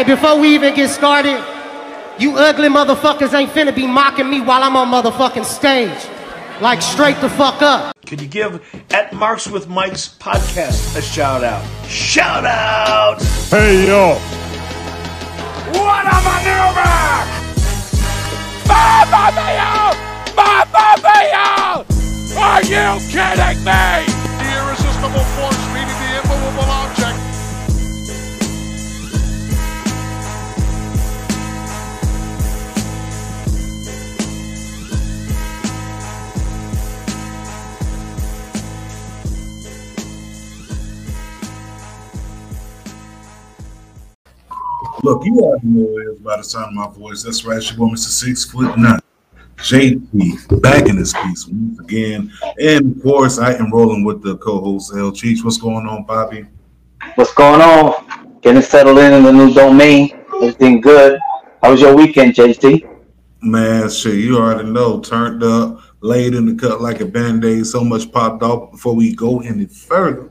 Hey, before we even get started, you ugly motherfuckers ain't finna be mocking me while I'm on motherfucking stage. Like straight the fuck up. Could you give at Marks with Mike's podcast a shout out? Shout out! Hey yo! What a maneuver! Mamma mia! Mamma mia! Are you kidding me? The irresistible force meeting the immovable object. Look, you already know it is by the sound of my voice. That's right, your boy, Mr. Six Foot Nine. JP back in this piece once again. And of course, I am rolling with the co-host L Cheech. What's going on, Bobby? What's going on? Getting settled in in the new domain. Everything good. How was your weekend, JT? Man, shit, you already know. Turned up, laid in the cut like a band-aid. So much popped off. Before we go any further,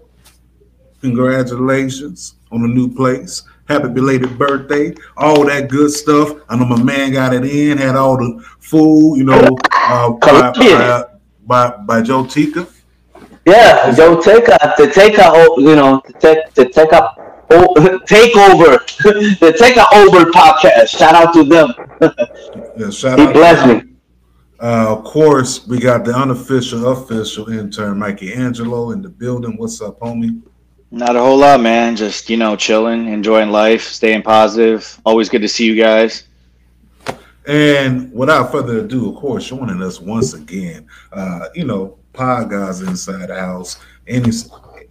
congratulations on the new place. Happy belated birthday, all that good stuff. I know my man got it in, had all the food, you know, uh, by, by, by, by Joe Tika. Yeah, Joe Tika to take out, you know, to take to take up, oh, take over, the take over podcast. Shout out to them. Yeah, shout he out. blessed me. Uh, of course, we got the unofficial, official intern, Mikey Angelo, in the building. What's up, homie? Not a whole lot, man. Just you know, chilling, enjoying life, staying positive. Always good to see you guys. And without further ado, of course, joining us once again, uh, you know, pod guys inside the house. Any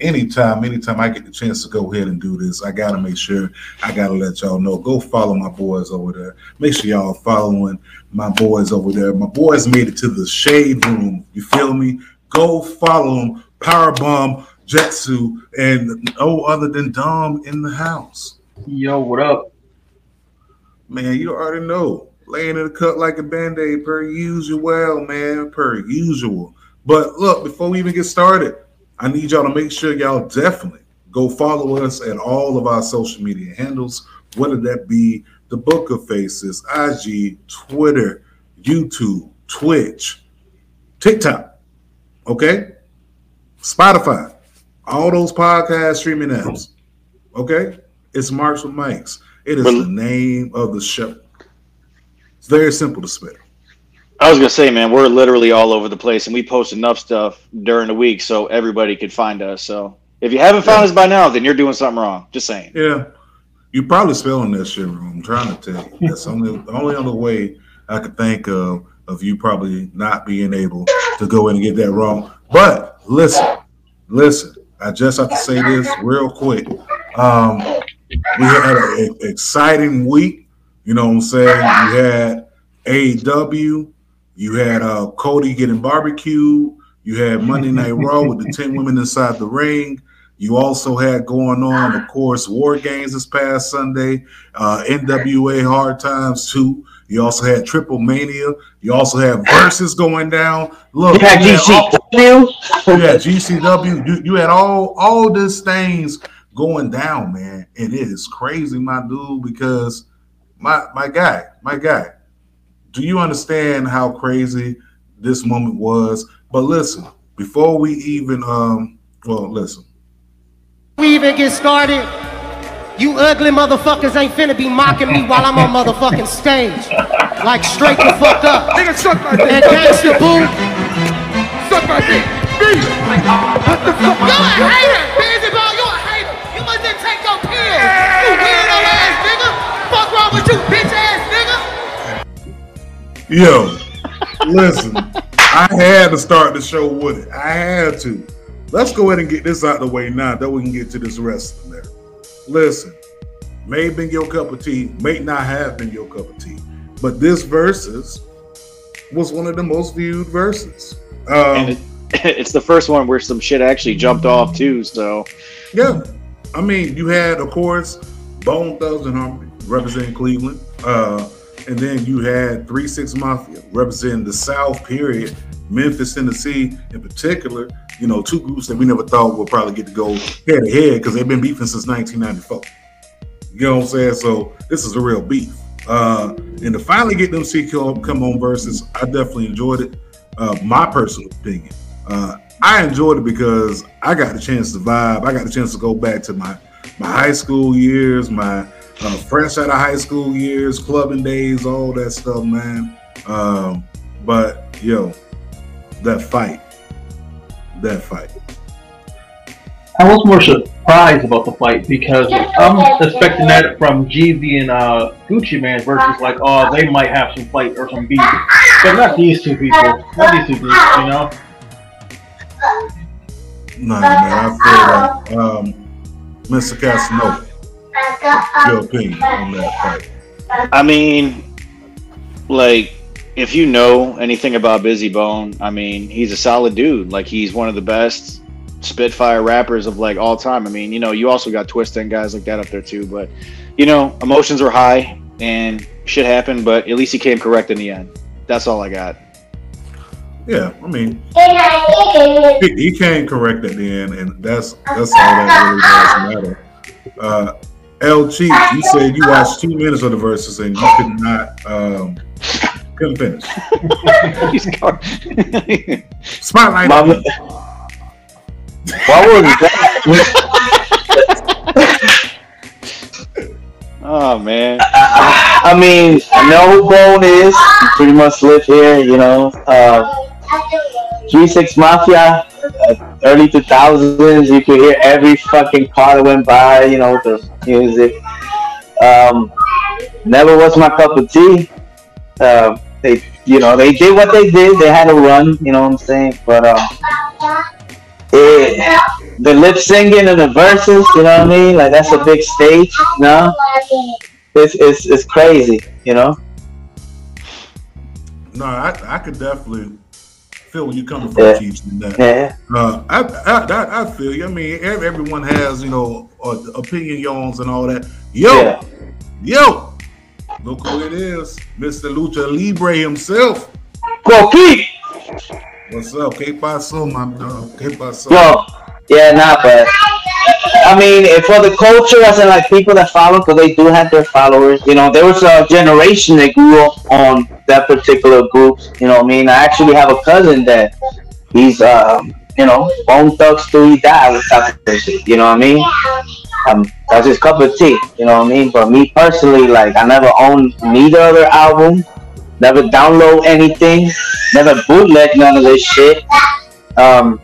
anytime, anytime I get the chance to go ahead and do this, I gotta make sure I gotta let y'all know. Go follow my boys over there. Make sure y'all are following my boys over there. My boys made it to the shade room. You feel me? Go follow them. Powerbomb, Jetsu, and no other than Dom in the house. Yo, what up? Man, you already know. Laying in the cut like a band-aid per usual, man, per usual. But look, before we even get started, I need y'all to make sure y'all definitely go follow us at all of our social media handles, whether that be the Book of Faces, IG, Twitter, YouTube, Twitch, TikTok, okay? Spotify, all those podcast streaming apps, okay? It's Marks with Mikes. It is But- the name of the show. It's very simple to spell. I was gonna say, man, we're literally all over the place, and we post enough stuff during the week so everybody could find us. So if you haven't found us by now, then you're doing something wrong. Just saying. Yeah, you probably spelling that shit wrong. I'm trying to tell you. That's only the only other way I could think of of you probably not being able to go in and get that wrong. But listen, listen. I just have to say this real quick. Um, we had an exciting week. You know what I'm saying? You had AEW. You had uh, Cody getting barbecued. You had Monday Night Raw with the 10 women inside the ring. You also had going on, of course, War Games this past Sunday, uh, NWA Hard Times 2. You also had Triple Mania. You also had Verzuz going down. Look, You had you had all- GCW. you had GCW. You, you had all all these things going down, man, and it is crazy, my dude. Because my my guy, my guy, do you understand how crazy this moment was? But listen, before we even um, well, listen. We even get started. You ugly motherfuckers ain't finna be mocking me while I'm on motherfucking stage. Like straight the fuck up. Nigga, suck my dick. And gangsta boo, Suck my dick. Me. What the fuck? you a hater, busy ball, you a hater. You must didn't take your pills. You weirdo ass nigga. Fuck wrong with you, bitch ass nigga. Yo, listen, I had to start the show with it. I had to. Let's go ahead and get this out of the way now, that we can get to this wrestling there. Listen, may have been your cup of tea, may not have been your cup of tea, but this Verzuz was one of the most viewed Verzuz. And Um, it, it's the first one where some shit actually jumped off too. So yeah, I mean, you had, of course, Bone Thugs-n-Harmony representing Cleveland. Uh, and then you had Three Six Mafia representing the South period, Memphis, Tennessee in particular. You know, two groups that we never thought would probably get to go head to head because they've been beefing since 1994. You know what I'm saying? So this is a real beef. Uh, and to finally get them come come on versus, I definitely enjoyed it. Uh, my personal opinion. Uh, I enjoyed it because I got the chance to vibe. I got the chance to go back to my my high school years, my uh, fresh out of high school years, clubbing days, all that stuff, man. Um, but yo, that fight, that fight. I was more surprised about the fight because I'm expecting that from Jeezy and uh, Gucci Mane versus like, oh, they might have some fight or some beef, but not these two people, not these two people, you know. No, man, I feel like um, Mr. Casanova, your opinion on that fight. I mean, like, if you know anything about Bizzy Bone, I mean, he's a solid dude. Like, he's one of the best Spitfire rappers of like all time. I mean, you know, you also got Twista and guys like that up there too. But you know, emotions are high and shit happened. But at least he came correct in the end. That's all I got. Yeah, I mean, he, he came correct at the end, and that's that's all that really does matter. Uh, L Chief, you said you watched two minutes of the Verzuz and you could not um, couldn't finish. Spotlight. Mama, what was that? Oh man. I mean, I know who Bone is. You pretty much live here, you know. Uh, G6 Mafia, uh, early 2000s, you could hear every fucking car that went by, you know, the music. Um, never was my cup of tea. Uh, they, you know, they did what they did. They had to run, you know what I'm saying? But um, it, the lip singing and the Verzuz, you know what I mean? Like that's a big stage, no? It's it's it's crazy, you know. No, I, I could definitely feel where you're coming from, Yeah. Chiefs, that. Yeah. Uh, I, I, I, I feel you. I mean, everyone has, you know, uh, opinions and all that. Yo, Yeah. yo, look who it is, Mr. Lucha Libre himself. Go keep. What's up? Que paso, my dog? Que paso? Well, yeah, nah, but I mean, for the culture, as in like people that follow, because they do have their followers. You know, there was a generation that grew up on that particular group. You know, what I mean, I actually have a cousin that he's, um, you know, Bone Thugs till he died with type of shit. You know what I mean? Um, that's his cup of tea. You know what I mean? But me personally, like, I never owned neither other album. Never download anything. Never bootleg none of this shit. Um,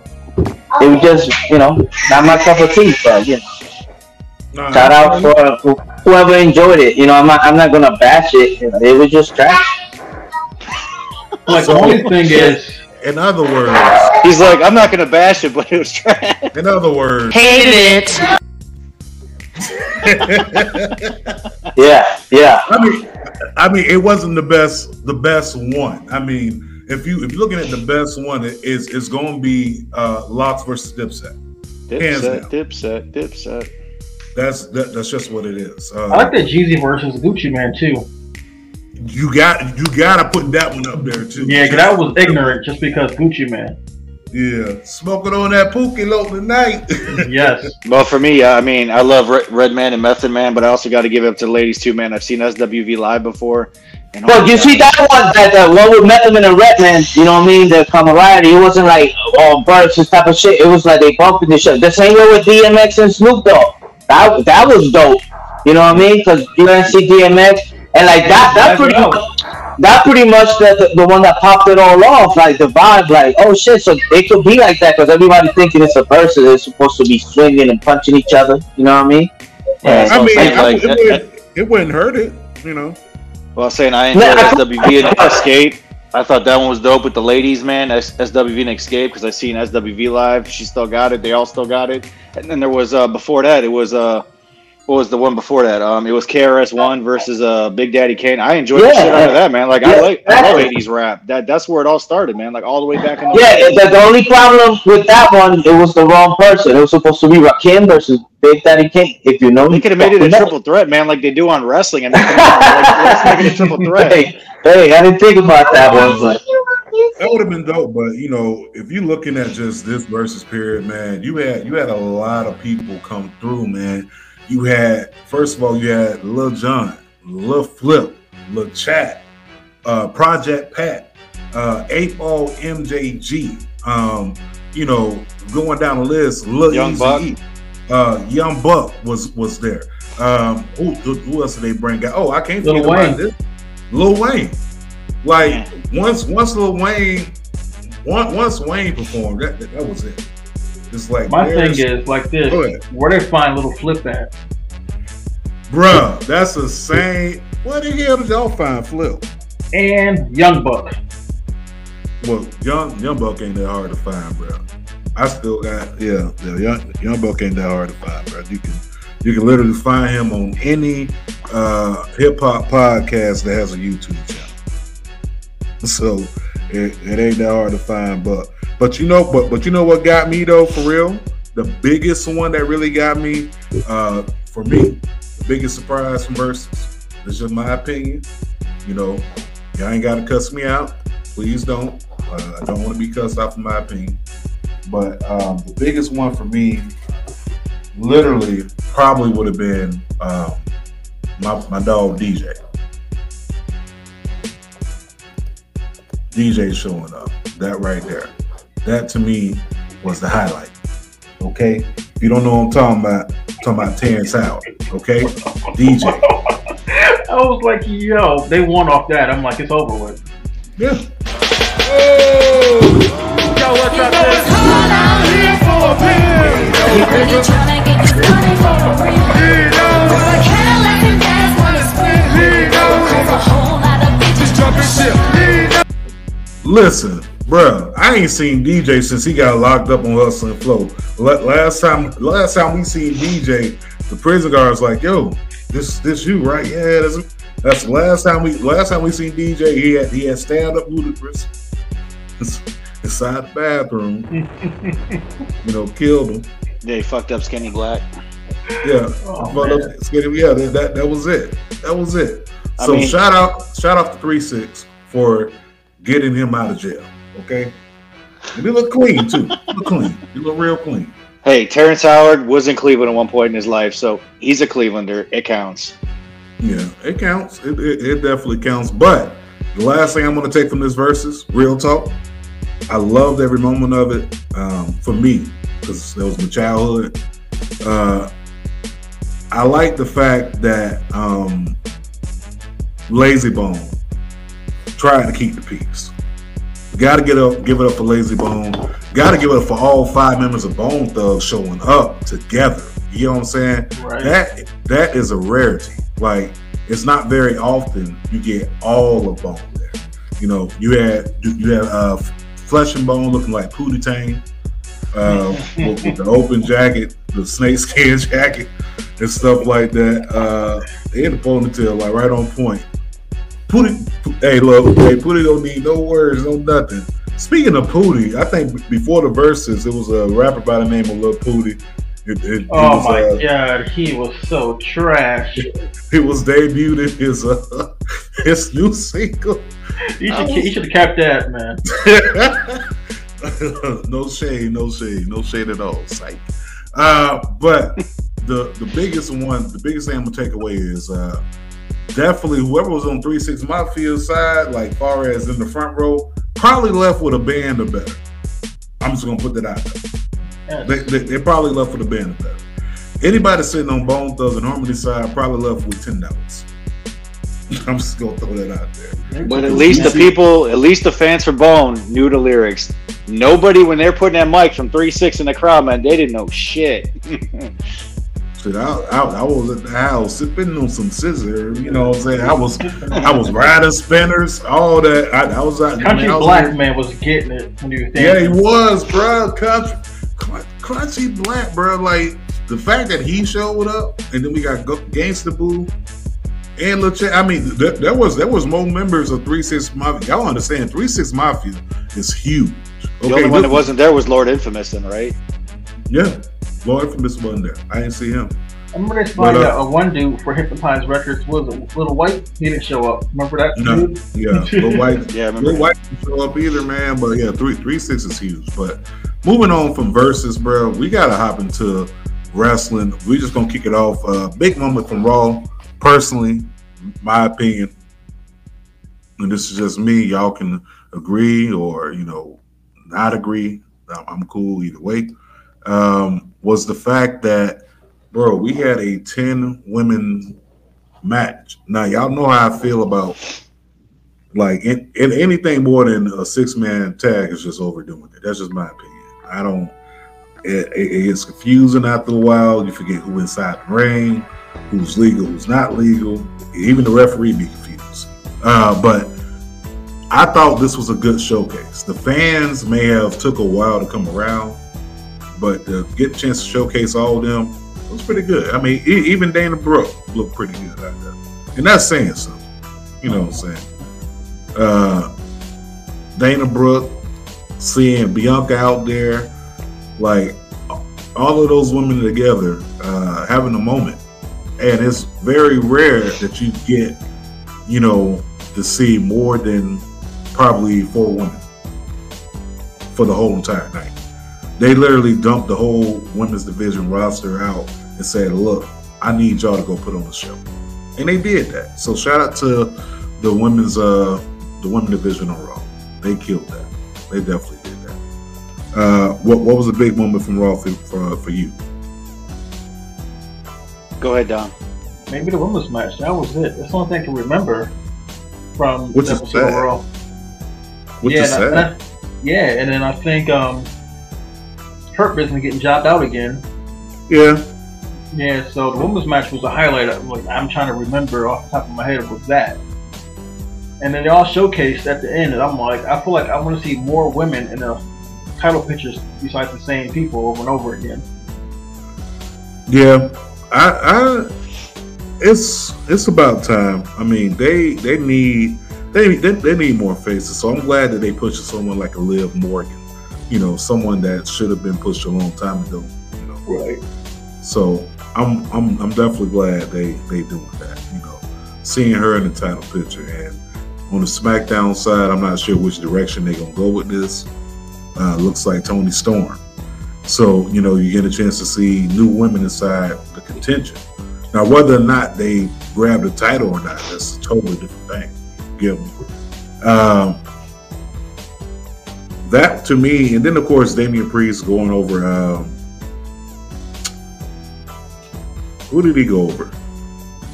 it was just, you know, not my cup of tea, but you know, Nah, shout out for whoever enjoyed it. You know, I'm not, I'm not gonna bash it. You know, it was just trash. Like the only thing is, In other words, He's like, I'm not gonna bash it, but it was trash. in other words, Yeah, yeah, I mean, I mean, it wasn't the best, the best one. I mean, if you if you're looking at the best one, it is it's going to be uh, LOX versus Dipset. Dipset, dipset, dipset. That's that, that's just what it is. Uh, I like that Jeezy versus Gucci Mane too. you got you got to put that one up there too. Yeah, 'cause that was ignorant just because Gucci Mane. Yeah, smoking on that pookie low tonight. Yes. Well, for me, I mean, I love Red, Red Man and Method Man, but I also got to give it up to the ladies too, man. I've seen SWV live before. And But you see that one, that the one with Method Man and Redman, you know what I mean? The camaraderie, it wasn't like oh birds and type of shit. It was like they bumping the shit. The same way with DMX and Snoop Dogg. That that was dope. You know what I mean? Because UNC DMX and like that That's pretty that pretty much the, the the one that popped it all off. Like the vibe, like oh shit. So it could be like that because everybody thinking it's a verse. It's supposed to be swinging and punching each other. You know what I mean? And I mean, Like, I- like, it, wouldn't, it wouldn't hurt it, you know. Well, I was saying I enjoyed SWV and Xscape. I thought that one was dope with the ladies, man. S- SWV and Xscape because I seen SWV live. She still got it. They all still got it. And then there was uh before that. It was uh what was the one before that? Um, it was KRS One versus uh Big Daddy Kane. I enjoyed the shit out of that, man. Like I Yeah, like I love '80s rap. That that's where it all started, man. Like all the way back in the Yeah, the, the only problem with that one, it was the wrong person. It was supposed to be Rakim versus Big Daddy Kane. If you know, They could have made it a triple threat, man, like they do on wrestling. And make it, like, let's make it a triple threat. Hey, hey, I didn't think about that one, but That would have been dope, but you know, if you're looking at just this Verzuz period, man, you had you had a lot of people come through, man. You had first of all you had Lil Jon, Lil Flip, Lil Chat, uh, Project Pat, uh, Eight Ball MJG. Um, you know, going down the list, Lil Young Easy Buck. E, uh, Young Buck was was there. Um, who, who who else did they bring out? Oh, I can't Lil forget about Wayne. this. Lil Wayne. Like once once Lil Wayne, once once Wayne performed, that, that, that was it. It's like My thing is like this: where they find little flip at? Bruh, that's the same. What the hell did y'all find Flip? And Young Buck. Well, young young buck ain't that hard to find, bro. I still got yeah, yeah. Young young buck ain't that hard to find, bro. You can you can literally find him on any uh, hip hop podcast that has a YouTube channel. So it, it ain't that hard to find, but but you know, but but you know what got me though for real? The biggest one that really got me, uh, for me, the biggest surprise from Verzuz. Is just my opinion. You know, y'all ain't gotta cuss me out. Please don't. Uh, I don't want to be cussed out for my opinion. But um, the biggest one for me, literally, probably would have been um, my, my dog DJ. DJ showing up. That right there. That to me was the highlight. Okay? If you don't know what I'm talking about, I'm talking about Terrence Howard. Okay? DJ. I was like, yo, they won off that. I'm like, it's over with. Yeah. Yo, what's up, this? Really tryna get this money for real. Cadillac and gas wanna split. Cause a whole lot of bitches Jumping ship. Listen, bruh, I ain't seen DJ since he got locked up on Hustle and Flow. Last time, last time we seen DJ, the prison guards like, "Yo, this this you right? Yeah, that's that's the last time we last time we seen DJ. He had he had stand up Ludacris inside the bathroom. you know, killed him. They fucked up Skinny Black. Yeah, Oh, But, man. skinny- yeah, that, that that was it. That was it. I So mean- shout out, shout out to three six for getting him out of jail. Okay, and he look clean too. He look clean. He look real clean. Hey, Terrence Howard was in Cleveland at one point in his life, so he's a Clevelander. It counts. Yeah, it counts. It, it, it definitely counts. But the last thing I'm going to take from this Verzuz, real talk. I loved every moment of it. Um, for me, because that was my childhood. Uh, I like the fact that um, Layzie Bone tried to keep the peace. Got to get up, give it up for Layzie Bone. Got to give it up for all five members of Bone Thugs showing up together. You know what I'm saying? Right. That that is a rarity. Like it's not very often you get all of Bone there. You know, you had you had uh, Flesh and Bone looking like Pootie Tang uh, with, with the open jacket, the snakeskin jacket, and stuff like that. Uh, they had a ponytail like right on point. Pootie, hey, look, hey, Pootie don't need no words, no nothing. Speaking of Pootie, I think before the Verzuz, it was a rapper by the name of Lil Pootie. It, it, it Oh was, my uh, god, he was so trash. it was debuted in his uh, his new single. You should, you should have kept that, man. no shade, no shade, no shade at all. Psych. Uh, but the the biggest one, the biggest thing I'm gonna take away is uh, definitely whoever was on Three Six Mafia side, like far as in the front row, probably left with a band or better. I'm just gonna put that out there. Yes. They, they, they probably left with a band or better. Anybody sitting on Bone Thugs-n-Harmony side probably left with ten dollars. I'm just gonna throw that out there. But at least the people, at least the fans for Bone knew the lyrics. Nobody, when they're putting that mic from three six in the crowd, man, they didn't know shit. Shit, I, I, I was at the house sipping on some scissor. You know what I'm saying? I was I was riding spinners, all that. I, I was out. Country I was Black in- Man was getting it when you Yeah, he was, bro. Country, crunchy black, bro. Like the fact that he showed up, and then we got Go- Gangsta Boo and Lil Ch- I mean, th- there was there was more members of Three Six Mafia. Y'all understand? Three Six Mafia is huge. The only one that wasn't there was Lord Infamous, then, right? Yeah, Lord for wasn't there. I didn't see him. I remember they spotted But, uh, uh, one dude for Hypnotize Records was a little white. He didn't show up. Remember that No, dude? yeah, Lil Wyte. Yeah, I remember. Lil Wyte didn't show up either, man. But yeah, three three six is huge. But moving on from Verzuz, bro, we gotta hop into wrestling. We're just gonna kick it off. Uh, big moment from Raw. Personally, my opinion, and this is just me. Y'all can agree or you know not agree. I'm- I'm cool either way. Um, was the fact that, bro, we had a ten women match. Now y'all know how I feel about like in, in anything more than a six man tag is just overdoing it. That's just my opinion. I don't. It, it, it gets confusing after a while. You forget who inside the ring, who's legal, who's not legal. Even the referee be confused. Uh, but I thought this was a good showcase. The fans may have took a while to come around, but to get a chance to showcase all of them it was pretty good. I mean, even Dana Brooke looked pretty good out there, and that's saying something. You know what I'm saying? Uh, Dana Brooke, seeing Bianca out there, like all of those women together, uh, having a moment, and it's very rare that you get, you know, to see more than probably four women for the whole entire night. They literally dumped the whole women's division roster out and said, "Look, I need y'all to go put on the show," and they did that. So shout out to the women's uh the women division on Raw. They killed that. They definitely did that. Uh, what what was a big moment from Raw for for, for you? Go ahead, Dom. Maybe the women's match. That was it. That's the only thing I can remember from Which the is episode of sad. Raw. Which yeah, is and I- sad. and I- yeah, and then I think um, Hurt Business getting jobbed out again. Yeah, Yeah, so the women's match was a highlight. Of, like, I'm trying to remember off the top of my head was that. And then they all showcased at the end, and I'm like, I feel like I want to see more women in the title pictures besides the same people over and over again. yeah. I, I it's it's about time. I mean, they they need they, they they need more faces. So I'm glad that they pushed someone like a Liv Morgan. You know, someone that should have been pushed a long time ago. You know, Right. So I'm I'm I'm definitely glad they they doing that. You know, seeing her in the title picture and on the SmackDown side, I'm not sure which direction they're gonna go with this. Uh, looks like Toni Storm. So you know, you get a chance to see new women inside the contention. Now, whether or not they grab the title or not, that's a totally different thing. Give me. Um, that to me, and then of course Damian Priest going over. Um, who did he go over?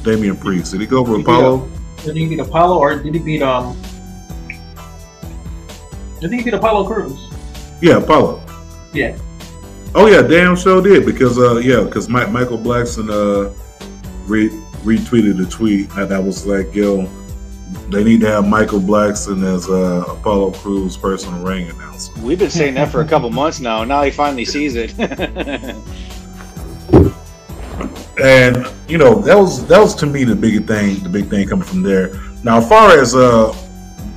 Damian Priest. Did he go over He beat Apollo? Did he beat Apollo or did he beat um? Did he beat Apollo Crews? Yeah, Apollo. Yeah. Oh yeah, damn sure did because uh yeah, because Mike Michael Blackson uh re- retweeted a tweet and that was like, yo, they need to have Michael Blackson as uh Apollo Crews personal ring announcer. We've been saying that for a couple months now. Now he finally sees it. And you know, that was that was to me the big thing, the big thing coming from there. Now as far as uh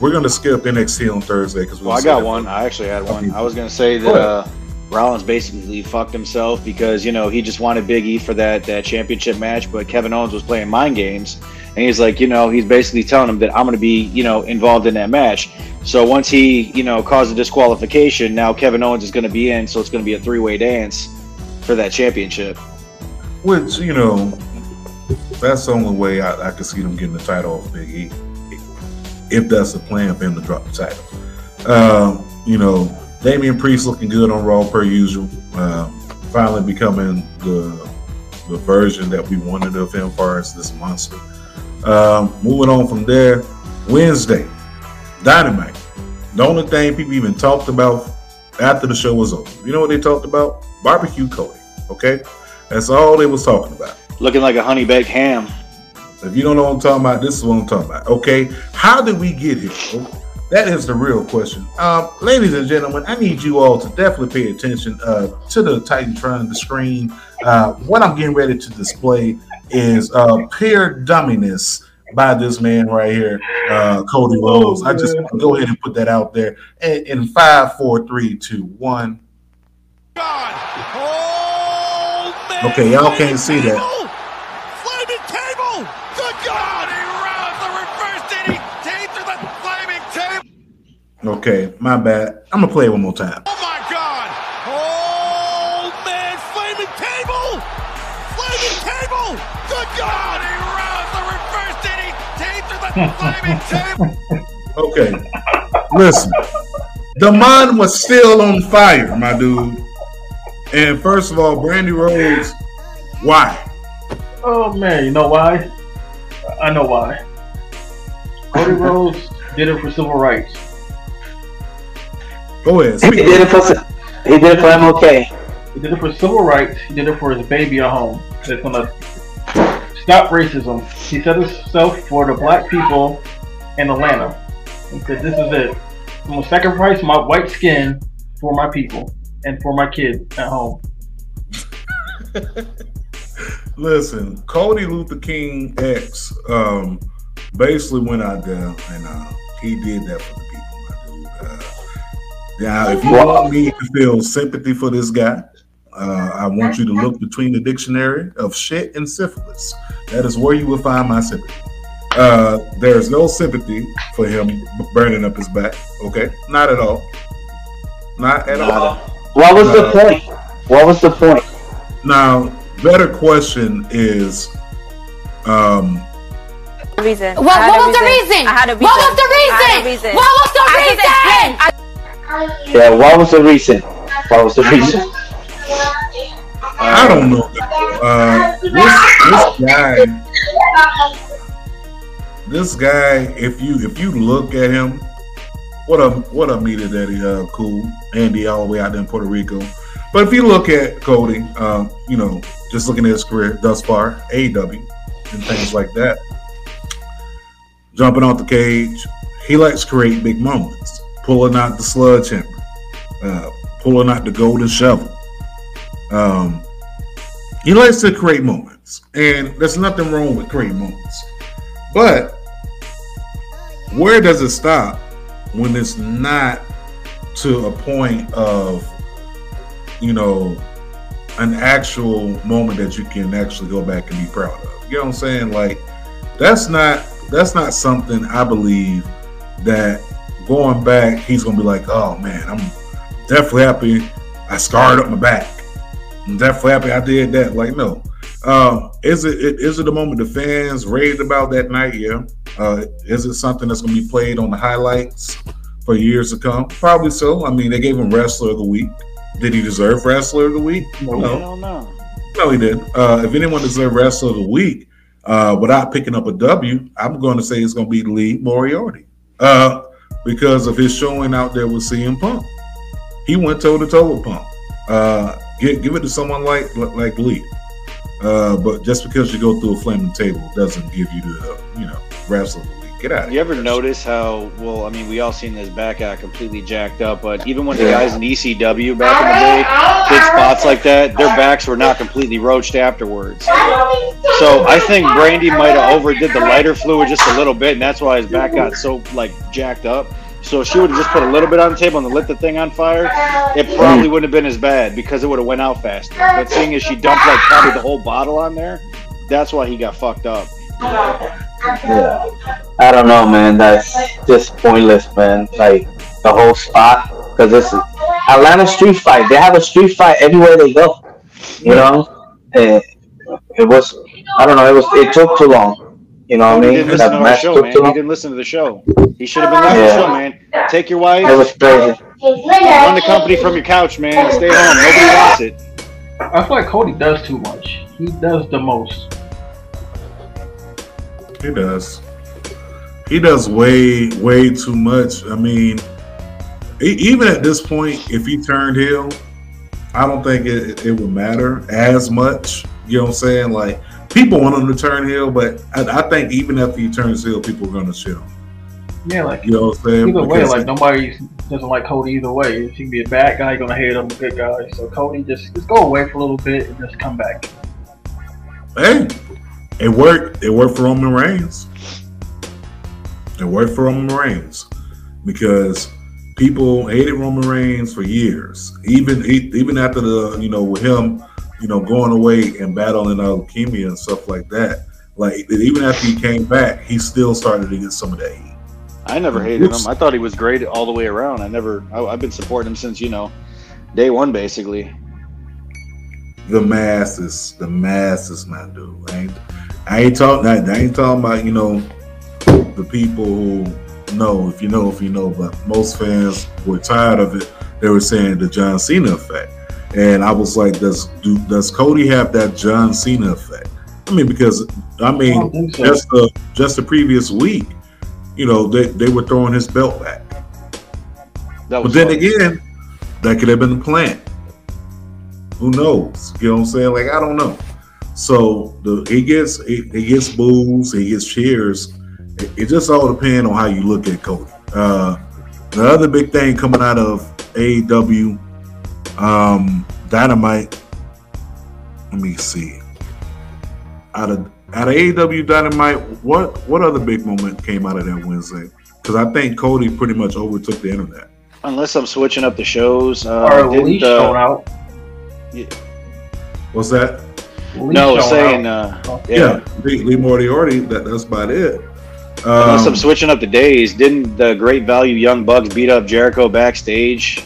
we're gonna skip NXT on Thursday because well, I got one. I actually had one. I was gonna say that uh, Rollins basically fucked himself because you know he just wanted Big E for that that championship match, but Kevin Owens was playing mind games, and he's like, you know, he's basically telling him that I'm gonna be, you know, involved in that match. So once he, you know, caused a disqualification, now Kevin Owens is gonna be in, so it's gonna be a three way dance for that championship. Which, you know, that's the only way I, I could see them getting the title off Big E. If that's the plan for him to drop the title. Um, you know, Damian Priest looking good on Raw per usual. Um, finally becoming the the version that we wanted of him far as this monster. Um, moving on from there, Wednesday, Dynamite. The only thing people even talked about after the show was over. You know what they talked about? Barbecue Cody. Okay? That's all they was talking about. Looking like a honey baked ham. If you don't know what I'm talking about, this is what I'm talking about. Okay, how did we get here? That is the real question. Um, ladies and gentlemen, I need you all to definitely pay attention uh, to the Titantron, the screen. Uh, what I'm getting ready to display is uh, pure dumminess by this man right here, uh, Cody Rhodes. I just want to go ahead and put that out there. In, in five, four, three, two, one. Okay, y'all can't see that. Okay, my bad. I'm gonna play it one more time. Oh my god! Oh man, flaming table! Flaming table! Good God! He rounds the reverse DDT, through the flaming table. Okay, listen. Damon was still on fire, my dude. And first of all, Brandi Rhodes, why? Oh man, you know why? I know why. Cody Rhodes did it for civil rights. Go ahead. He did it for he did it for MLK. He did it for civil rights. He did it for his baby at home. That's gonna stop racism. He set himself for the black people in Atlanta. He said, "This is it. I'm gonna sacrifice my white skin for my people and for my kid at home." Listen, Cody Luther King X um, basically went out there and uh, he did that for the people, my dude. Uh, now, if you want me to feel sympathy for this guy, uh, I want you to look between the dictionary of shit and syphilis. That is where you will find my sympathy. Uh, there's no sympathy for him burning up his back. Okay, not at all. Not at all. What was the Uh, point? What was the point? Now, better question is, um, reason. What, what a was the reason? I had a reason. What was the I had a reason? reason. What was the I reason? Yeah, what was the reason? What was the reason? I don't know. Uh, this, this guy, this guy, if you if you look at him, what a what a meter that he uh cool Andy all the way out there in Puerto Rico. But if you look at Cody, um, you know, just looking at his career thus far, AW and things like that, jumping off the cage, he likes to create big moments, pulling out the sludge hammer, uh, pulling out the golden shovel. Um, he likes to create moments, and there's nothing wrong with creating moments. But where does it stop when it's not to a point of, you know, an actual moment that you can actually go back and be proud of? You know what I'm saying? Like, that's not that's not something I believe that going back he's gonna be like, oh man, I'm definitely happy I scarred up my back. I'm definitely happy I did that. Like, no. Um, is it, it is it the moment the fans raved about that night? Yeah. Uh, is it something that's going to be played on the highlights for years to come? Probably so. I mean, they gave him Wrestler of the Week. Did he deserve Wrestler of the Week? No, Hell no. no, he did. Uh, if anyone deserved Wrestler of the Week uh, without picking up a W, I'm going to say it's going to be Lee Moriarty uh, because of his showing out there with CM Punk. He went toe to toe with Punk. Uh, give, give it to someone like like Lee. Uh, but just because you go through a flaming table doesn't give you the you know week. Get out of You here. ever notice how well? I mean, we all seen this back out completely jacked up, but even when the guys in ECW back in the day did spots like that, their backs were not completely roached afterwards. So I think Brandi might have overdid the lighter fluid just a little bit, and that's why his back got so like jacked up. So if she would have just put a little bit on the table and lit the thing on fire, it probably wouldn't have been as bad because it would have went out faster. But seeing as she dumped like probably the whole bottle on there, that's why he got fucked up. Yeah. I don't know, man. That's just pointless, man. Like the whole spot, because it's Atlanta street fight. They have a street fight everywhere they go. You know, and it was. I don't know. It was. It took too long. You know what I He mean? didn't listen That to our match show, took man. too He didn't listen to the show. He should have been left Yeah. the show, man. Take your wife, It was crazy. run the company from your couch, man. Stay home. Nobody wants it. I feel like Cody does too much. He does the most. He does. He does way, way too much. I mean, even at this point, if he turned heel, I don't think it, it would matter as much. You know what I'm saying? Like people want him to turn heel, but I, I think even after he turns heel, people are gonna shit on. him. Yeah, like You know what I'm saying? either way, like nobody doesn't like Cody either way. If he can be a bad guy, gonna hate him, a good guy. So Cody just just go away for a little bit and just come back. hey, it worked. It worked for Roman Reigns. It worked for Roman Reigns because people hated Roman Reigns for years. Even even after the you know with him, you know going away and battling uh, leukemia and stuff like that. Like even after he came back, he still started to get some of that heat. I never hated him. I thought he was great all the way around. I never. I, I've been supporting him since you know, day one, basically. The masses, the masses, my dude. Ain't, I ain't talking. I, I ain't talking about you know the people who know, if you know, if you know, but most fans were tired of it. They were saying the John Cena effect, and I was like, does do, does Cody have that John Cena effect? I mean, because I I mean, don't so. just the just the previous week, you know, they they were throwing his belt back. That But then fun. again, that could have been the plan. Who knows? You know what I'm saying? Like I don't know. So the he gets he, he gets boos, he gets cheers. It, it just all depends on how you look at Cody. Uh, the other big thing coming out of AEW, um, Dynamite. Let me see. Out of out of AEW Dynamite, what what other big moment came out of that Wednesday? Because I think Cody pretty much overtook the internet. Unless I'm switching up the shows. Uh, Or didn't, uh, showing out. What's that? Leash no, I was saying, uh, Yeah, yeah. Lee, Lee Moriarty. That, that's about it. Unless Um, I'm switching up the days, didn't the Great Value Young Bucks beat up Jericho backstage?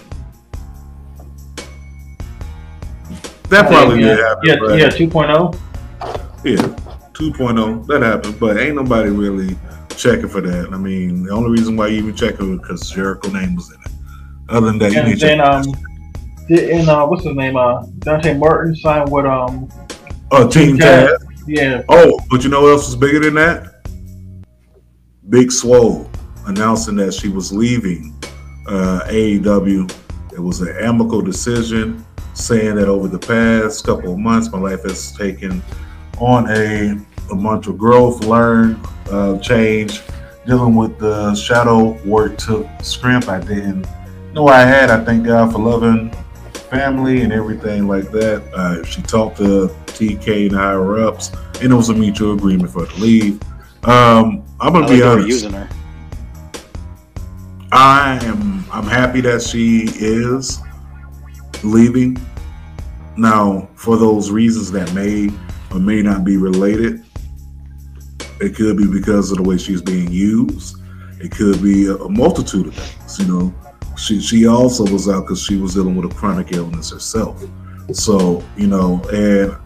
that probably yeah, did happen. yeah, but- yeah, oh. 2.0. yeah, 2.0. That happened, but ain't nobody really checking for that. I mean, the only reason why you even checking was because Jericho name was in it. Other than that, you need to then check. um, didn't uh, what's his name? Uh, Dante Martin signed with um, oh, Team Taz. Yeah, Oh, but you know what else was bigger than that? Big Swole announcing that she was leaving uh, AEW. It was an amicable decision, saying that over the past couple of months, my life has taken on a, a month of growth, learn, uh, change, dealing with the shadow work took scrimp. I didn't know I had. I thank God for loving family and everything like that. Uh, she talked to TK and higher ups, and it was a mutual agreement for her to leave. Um, I'm gonna like be honest. using her. I am I'm happy that she is leaving. Now, for those reasons that may or may not be related, it could be because of the way she's being used. It could be a, a multitude of things. You know, she she also was out because she was dealing with a chronic illness herself. So you know, and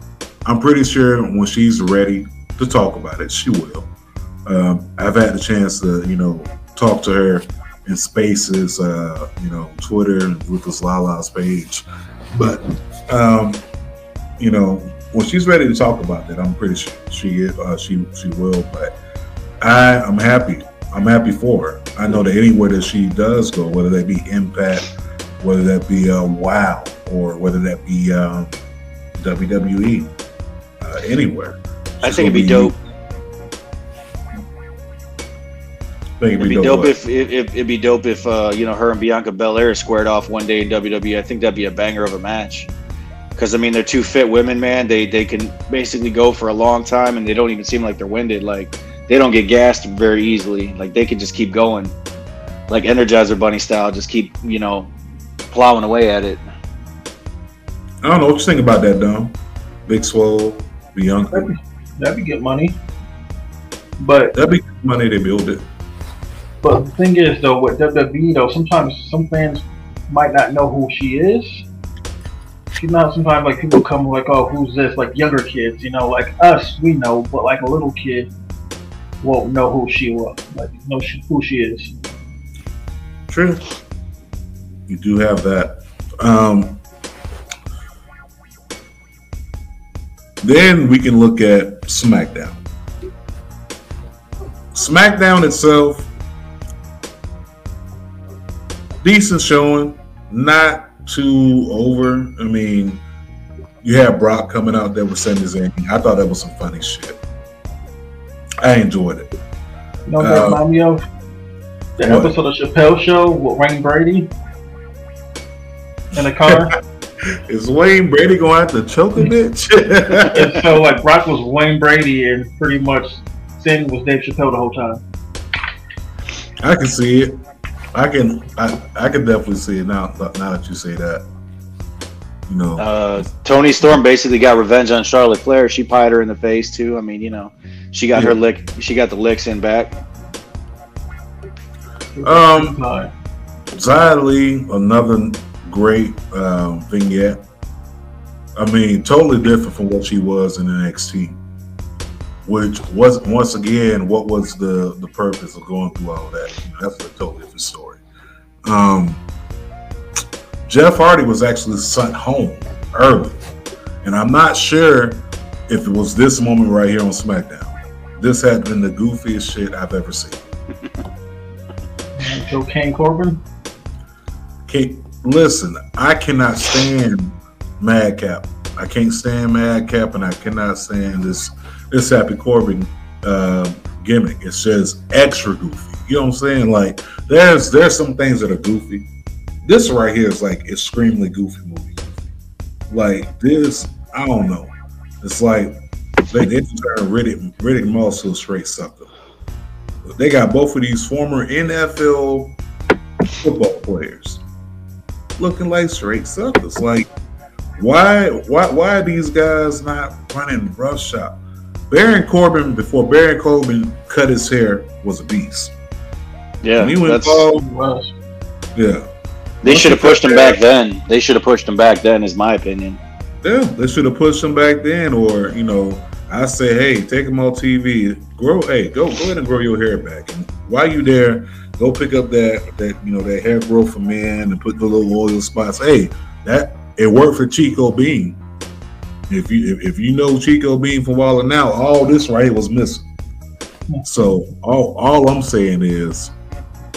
I'm pretty sure when she's ready to talk about it, she will. Um, I've had the chance to you know talk to her in spaces, uh, you know, Twitter and Ruthless Lala's page. But um, you know, when she's ready to talk about that, I'm pretty sure she uh, she she will. But I am happy. I'm happy for her. I know that anywhere that she does go, whether that be Impact, whether that be uh, Wow, or whether that be um, WWE, uh, anywhere. I think it'd be gonna dope. I think It'd be dope if, if, if it'd be dope if uh, you know her and Bianca Belair squared off one day in WWE. I think that'd be a banger of a match. Because I mean, they're two fit women, man. They they can basically go for a long time, and they don't even seem like they're winded. Like they don't get gassed very easily. Like they can just keep going, like Energizer Bunny style. Just keep you know plowing away at it. I don't know what you think about that, Dom. Big Swole, Bianca. that'd be, that'd be good money. But That'd be good money to build it. but the thing is though, with WWE though, sometimes some fans might not know who she is. You know, sometimes like people come like, oh, who's this? Like younger kids, you know, like us, we know, but like a little kid won't know who she was, like know she, who she is. True. You do have that. Um, then we can look at SmackDown. SmackDown itself, decent showing, not too over. I mean, you had Brock coming out there with Sami Zayn. I thought that was some funny shit. I enjoyed it. You know what that Uh, remind me of? The what? episode of Chappelle Show with Wayne Brady in the car. Is Wayne Brady going to to choke a bitch? and so like Brock was Wayne Brady and pretty much Sami was Dave Chappelle the whole time. I can see it. I can. I, I can definitely see it now. Now that you say that, you know. Uh, Toni Storm basically got revenge on Charlotte Flair. She pied her in the face too. I mean, you know, she got her lick. She got the licks in back. Um, Lee, another great um, vignette. I mean, totally different from what she was in NXT. which was once again what was the the purpose of going through all that. You know, that's a totally different story. Um, Jeff Hardy was actually sent home early, and I'm not sure if it was this moment right here on SmackDown. This had been the goofiest shit I've ever seen. So Kane Corbin. Can't, listen, I cannot stand Madcap. I can't stand Madcap, and I cannot stand this this Happy Corbin uh, gimmick. It's just extra goofy. You know what I'm saying? Like there's there's some things that are goofy. This right here is like extremely goofy movie. Like this, I don't know. It's like they they turn Riddick Riddick Moss to a straight sucker. They got both of these former NFL football players looking like straight suckers. Like, why, why, why are these guys not running rough shop? Baron Corbin, before Baron Corbin cut his hair, was a beast. Yeah, When he went that's, bald, yeah, they should have pushed him back then. They should have pushed him back then, is my opinion. yeah. They should have pushed him back then, or you know, I say, hey, take him off TV, grow, hey, go, go ahead and grow your hair back, and while you there, go pick up that that you know that hair growth for men and put the little oil spots. Hey, that it worked for Chico Bean. If you if, if you know Chico Bean from Wild 'N now, all this right was missing. So all all I'm saying is,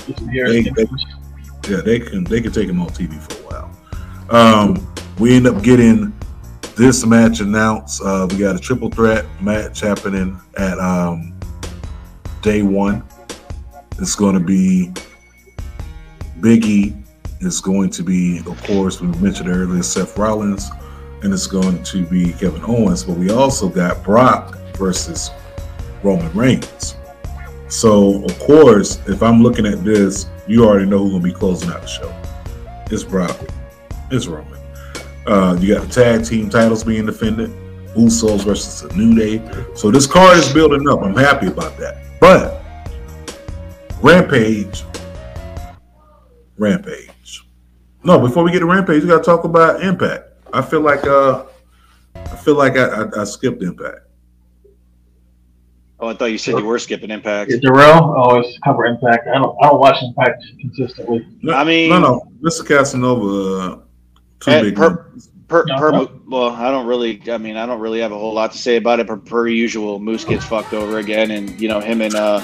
Just some hair They- snippers. Yeah, they can they can take him off TV for a while. Um, we end up getting this match announced. Uh, we got a triple threat match happening at um, day one. It's going to be Biggie. It's going to be, of course, we mentioned earlier, Seth Rollins, and it's going to be Kevin Owens. But we also got Brock versus Roman Reigns. So, of course, if I'm looking at this, you already know who's going to be closing out the show. It's Brock. It's Roman. Uh, you got the tag team titles being defended. Usos versus the New Day. So this card is building up. I'm happy about that. But Rampage, Rampage. No, before we get to Rampage, we got to talk about Impact. I feel like uh, I feel like I, I, I skipped Impact. Oh, I thought you said you were skipping Impact. Yeah, Darrell always cover Impact. I don't. I don't watch Impact consistently. No, I mean- no, no, Mr. Casanova, uh, two big. per- Per, No, per, no. well, I don't really. I mean, I don't really have a whole lot to say about it. But per usual, Moose gets fucked over again, and you know him and uh,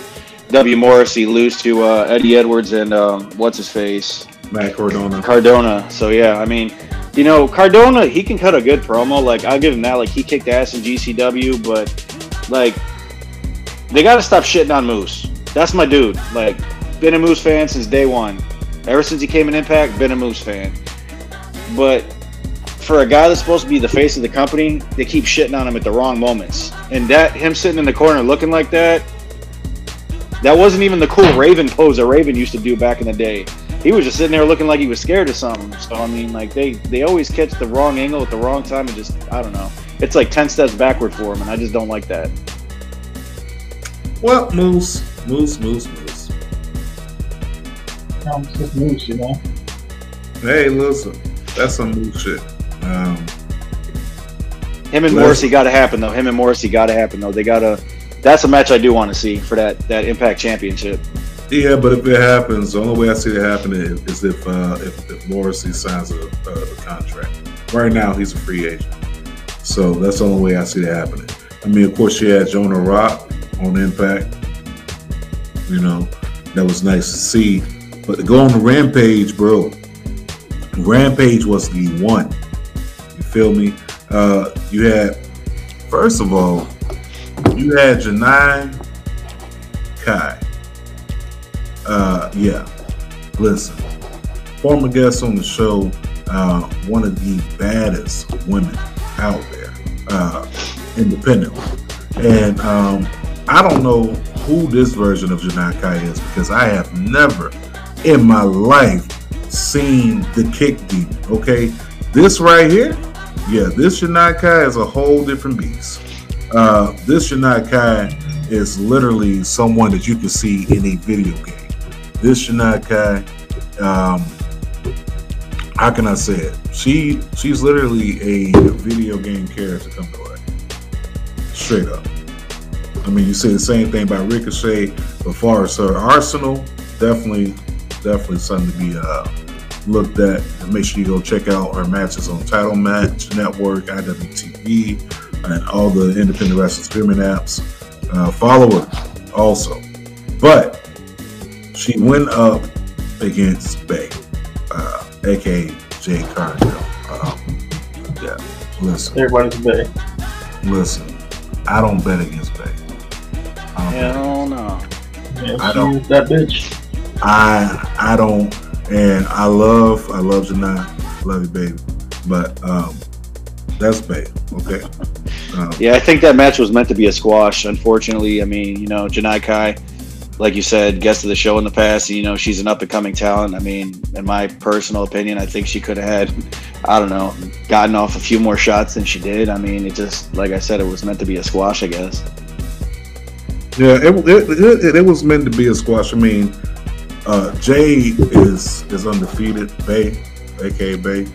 W. Morrissey lose to uh, Eddie Edwards and um, what's his face Matt Cardona. Cardona. So yeah, I mean, you know, Cardona he can cut a good promo. Like I'll give him that. Like he kicked ass in GCW, but like they got to stop shitting on Moose. That's my dude. Like been a Moose fan since day one. Ever since he came in Impact, been a Moose fan. But for a guy that's supposed to be the face of the company, they keep shitting on him at the wrong moments. And that him sitting in the corner looking like that, that wasn't even the cool Raven pose that Raven used to do back in the day. He was just sitting there looking like he was scared of something. So I mean, like they they always catch the wrong angle at the wrong time and just I don't know. It's like ten steps backward for him, and I just don't like that. Well, Moose, Moose, Moose, Moose. Um, it's just moves, you know. Hey, listen, that's some Moose shit. Um, Him and Morrissey got to happen though. Him and Morrissey got to happen though. They gotta. That's a match I do want to see for that that Impact Championship. yeah, but if it happens, the only way I see it happening is, is if, uh, if if Morrissey signs a, a, a contract. Right now, he's a free agent, so that's the only way I see it happening. I mean, of course, you had Jonah Rock on Impact. You know, that was nice to see. But to go on the Rampage, bro. Rampage was the one. You feel me? Uh, you had, first of all, you had Janai Kai. Uh, yeah. Listen, former guest on the show, uh, one of the baddest women out there, uh, independently. And um, I don't know who this version of Janai Kai is because I have never in my life seen the kick demon. Okay, this right here, yeah, this Janai Kai is a whole different beast. Uh, this Janai Kai is literally someone that you can see in a video game. This Janai Kai, um, how can I say it? She she's literally a video game character come to life. Straight up. I mean, you say the same thing about Ricochet, as her Arsenal, definitely, definitely something to be uh, looked at. And make sure you go check out her matches on Title Match Network, IWTV, and all the independent wrestling streaming apps. Uh, follow her also. But she went up against Bay, uh, aka Jade Cargill. Um, yeah, listen, Everybody's big. listen. I don't bet against Bay. I don't bet Hell no. Yeah, I don't- that bitch. I I don't, and I love I love Janai, love you, baby, but um, that's babe, okay. Um, Yeah, I think that match was meant to be a squash. Unfortunately, I mean, you know, Janai Kai, like you said, guest of the show in the past. You know, she's an up and coming talent. I mean, in my personal opinion, I think she could have had, I don't know, gotten off a few more shots than she did. I mean, it just, like I said, it was meant to be a squash, I guess. Yeah, it, it, it, it was meant to be a squash. I mean, uh, Jay is is undefeated. Bay, aka Bay,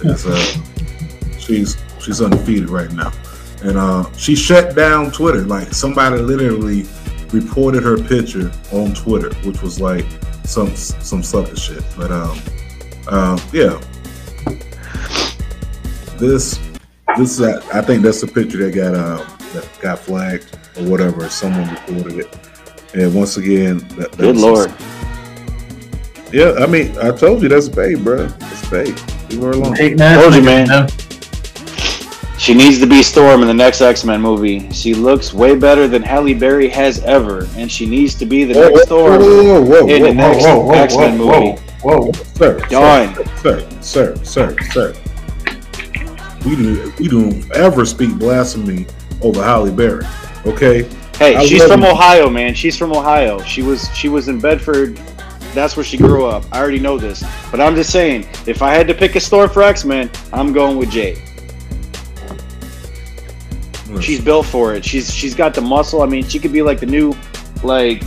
is uh, she's she's undefeated right now, and uh, she shut down Twitter. Like somebody literally reported her picture on Twitter, which was like some some sucker shit. But um, uh, yeah, this this uh, I think that's the picture that got uh that got flagged or whatever. Someone reported it, and once again, that, Good that's- lord. Yeah, I mean, I told you that's Bay, bro. It's Bay. Leave her alone. Hating ass Told you, niggas, man. She needs to be Storm in the next X Men movie. She looks way better than Halle Berry has ever, and she needs to be the Whoa, next whoa, Storm whoa, whoa, in whoa, the next whoa, whoa, X Men movie. Whoa, whoa, sir, Done. sir, sir, sir, sir, sir. We do we don't ever speak blasphemy over Halle Berry, okay? Hey, I she's from you. Ohio, man. She's from Ohio. She was she was in Bedford. That's where she grew up. I already know this, but I'm just saying, if I had to pick a Storm for X Men, I'm going with Jay. She's built for it. She's she's got the muscle. I mean, she could be like the new, like,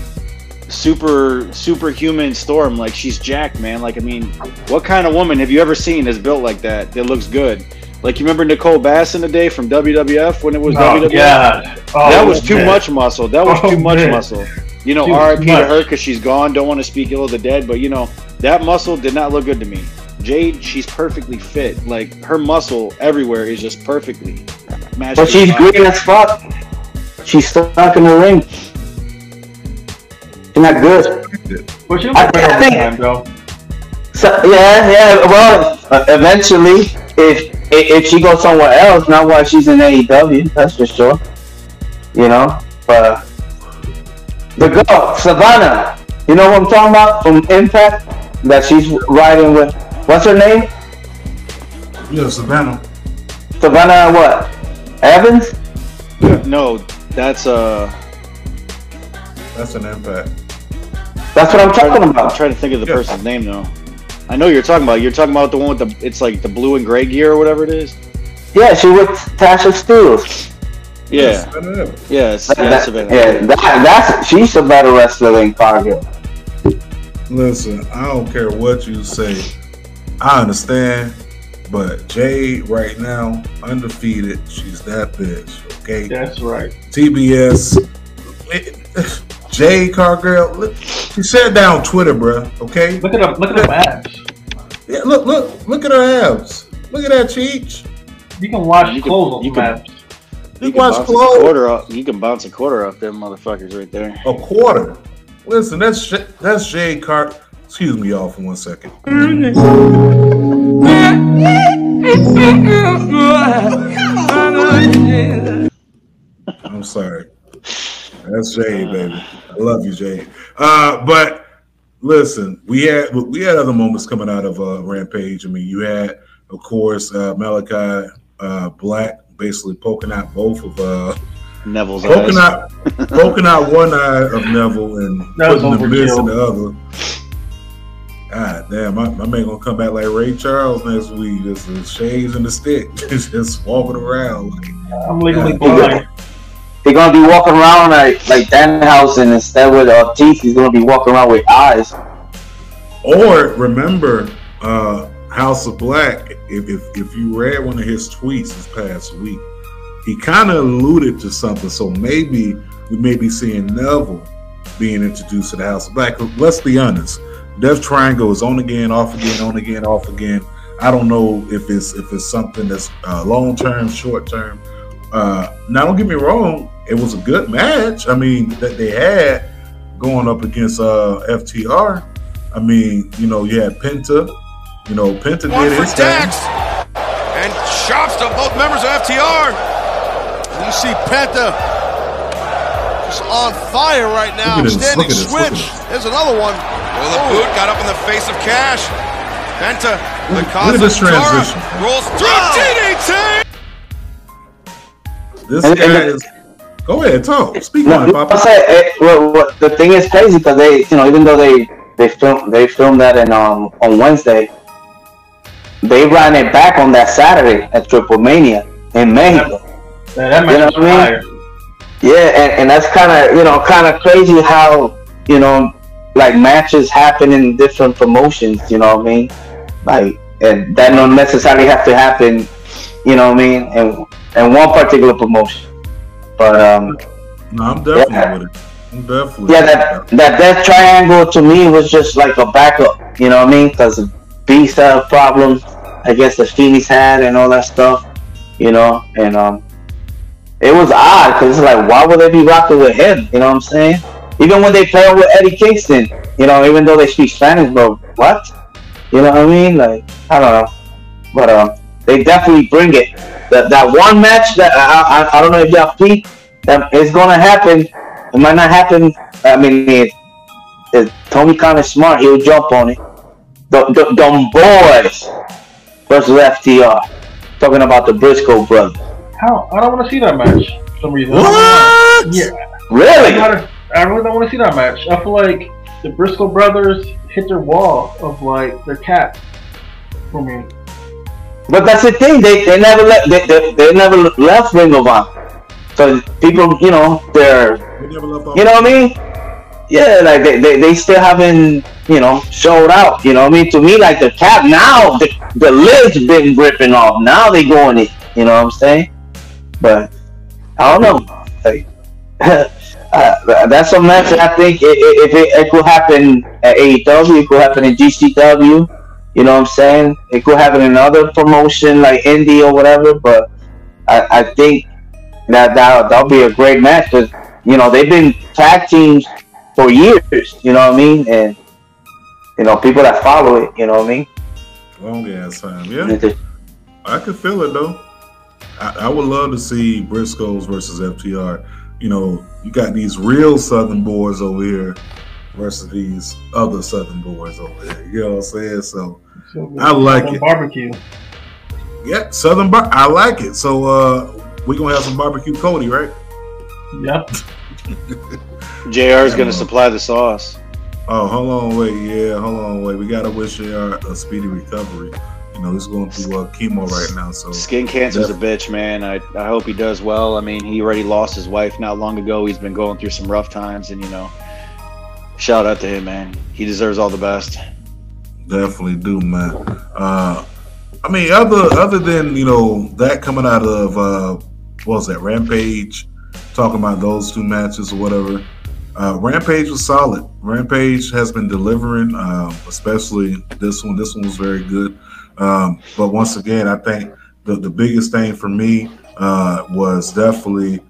super superhuman Storm. Like she's jacked, man. Like I mean, what kind of woman have you ever seen that's built like that? That looks good. Like you remember Nicole Bass in the day from WWF when it was Oh, WWF. God. Oh, that was too man. much muscle. That was Oh, too much man. muscle. You know, RIP to much. her because she's gone. Don't want to speak ill of the dead, but you know that muscle did not look good to me. Jade, she's perfectly fit. Like her muscle everywhere is just perfectly matched. But to she's her body. green as fuck. She's stuck in the ring. She's not good. But she I- I think- time. So, yeah, yeah. Well, uh, eventually, if, if if she goes somewhere else, not while she's in AEW, that's for sure. You know, but the girl Savannah, you know what I'm talking about from Impact, that she's riding with. What's her name? Yeah, Savannah. Savannah what? Evans? No, that's uh. That's an impact. That's what I'm talking about. I'm trying to think of the Yeah. person's name though. I know you're talking about. You're talking about the one with the. It's like the blue and gray gear or whatever it is. Yeah, she with Tasha Steelz. Yeah. Savannah Evans. Yes. That- Yeah. that- Savannah. yeah, that, that's she's a better wrestler than Cargill. Listen, I don't care what you say. I understand, but Jade right now undefeated. She's that bitch. Okay. That's right. TBS. Jade Cargill. Look, she said that on Twitter, bruh. Okay. Look at them. Look at them abs. Yeah, look, look, look at her abs. Look at that cheech. You can wash You can- clothes on you can- abs. You You can watch bounce a clothes. quarter off. You can bounce a quarter off them motherfuckers right there. A quarter. Listen, that's that's Jay Car. Excuse me, y'all, for one second. I'm sorry. That's Jay, baby. I love you, Jay. Uh, but listen, we had we had other moments coming out of uh, Rampage. I mean, you had, of course, uh, Malakai uh, Black basically poking out both of uh, Neville's poking eyes. out poking out one eye of Neville and That putting the miss in the other. God damn, my, my man gonna come back like Ray Charles next week, just the shades and the stick, just walking around. Like, I'm legally blind. He's gonna be walking around like like Danhausen instead with uh, teeth. He's gonna be walking around with eyes. Or remember, uh, House of Black. If, if if you read one of his tweets this past week, he kind of alluded to something. So maybe we may be seeing Neville being introduced to the House of Black. Let's be honest, Death Triangle is on again, off again, on again, off again. I don't know if it's if it's something that's uh, long term, short term. Uh, now, don't get me wrong, it was a good match. I mean, that they had going up against uh, FTR. I mean, you know, you had Penta. You know, Penta One did for his thing. Dax. And chops to both members of FTR. And you see Penta just on fire right now. Look at this, Standing look at this, look at switch. this. There's another one. Well, the boot got up in the face of Cash. Penta, the Look- cause at this of Tora, transition. rolls through DDT. This And- guy and- is. Go ahead, talk. Speak No, on it, I Papa. say, eh, well, what, the thing is crazy because they, you know, even though they they filmed they filmed that in um on Wednesday, they ran it back on that Saturday at Triple Mania in Mexico. Man, that You know what I mean? Yeah, and, and that's kind of you know kind of crazy how you know like matches happen in different promotions. You know what I mean? Like, and that don't necessarily have to happen. You know what I mean? And and one particular promotion, but um. No, I'm definitely Yeah. with it. I'm definitely. Yeah, that that death triangle to me was just like a backup. You know what I mean? Because Beast had a problem, I guess the Fenix had and all that stuff. You know, and um, it was odd because it's like, why would they be rocking with him? You know what I'm saying? Even when they played with Eddie Kingston, you know, even though they speak Spanish, but what? You know what I mean? Like, I don't know, but um, they definitely bring it. That that one match that I I, I don't know if y'all peep that um, is gonna happen. It might not happen. I mean, it, it, Tony Khan is smart. He'll jump on it. The, the, them boys versus FTR. Talking about the Briscoe brothers. How? I don't want to see that match for some reason. What? Yeah. Really? I, gotta- I really don't want to see that match. I feel like the Briscoe brothers hit their wall of like their cap for me. But that's the thing. They, they never let they, they, they never left Ring of Honor. So people, you know, they're left. You know what I mean? Yeah, like they, they, they still haven't, you know, showed out. You know what I mean? To me, like the cap now, the, the lid's been ripping off. Now they going it. You know what I'm saying? But I don't know. Like, uh, that's a match I think i- i- if it, it could happen at AEW, it could happen in GCW. You know what I'm saying? It could happen in another promotion like Indie or whatever. But I, I think that that that'll be a great match because you know they've been tag teams for years. You know what I mean? And you know people that follow it. You know what I mean? Long ass time. Yeah, I could feel it though. I, I would love to see Briscoes versus FTR. You know, you got these real Southern boys over here versus these other Southern boys over there. You know what I'm saying? So So, I like on it. Barbecue. yeah, Southern bar. I like it. So uh we gonna have some barbecue Cody, right? Yep. JR is going to supply the sauce. Oh, hold on, wait, yeah, hold on, wait. We gotta wish JR a speedy recovery. You know, he's going through uh, chemo right now, so Skin cancer's a bitch, man. I, I hope he does well. I mean, he already lost his wife not long ago. He's been going through some rough times, and you know, shout out to him, man. He deserves all the best. definitely do, man. Uh, I mean, other other than you know that coming out of uh, what was that Rampage, talking about those two matches or whatever. Uh, Rampage was solid. Rampage has been delivering, um, especially this one. This one was very good. Um, but once again, I think the, the biggest thing for me uh, was definitely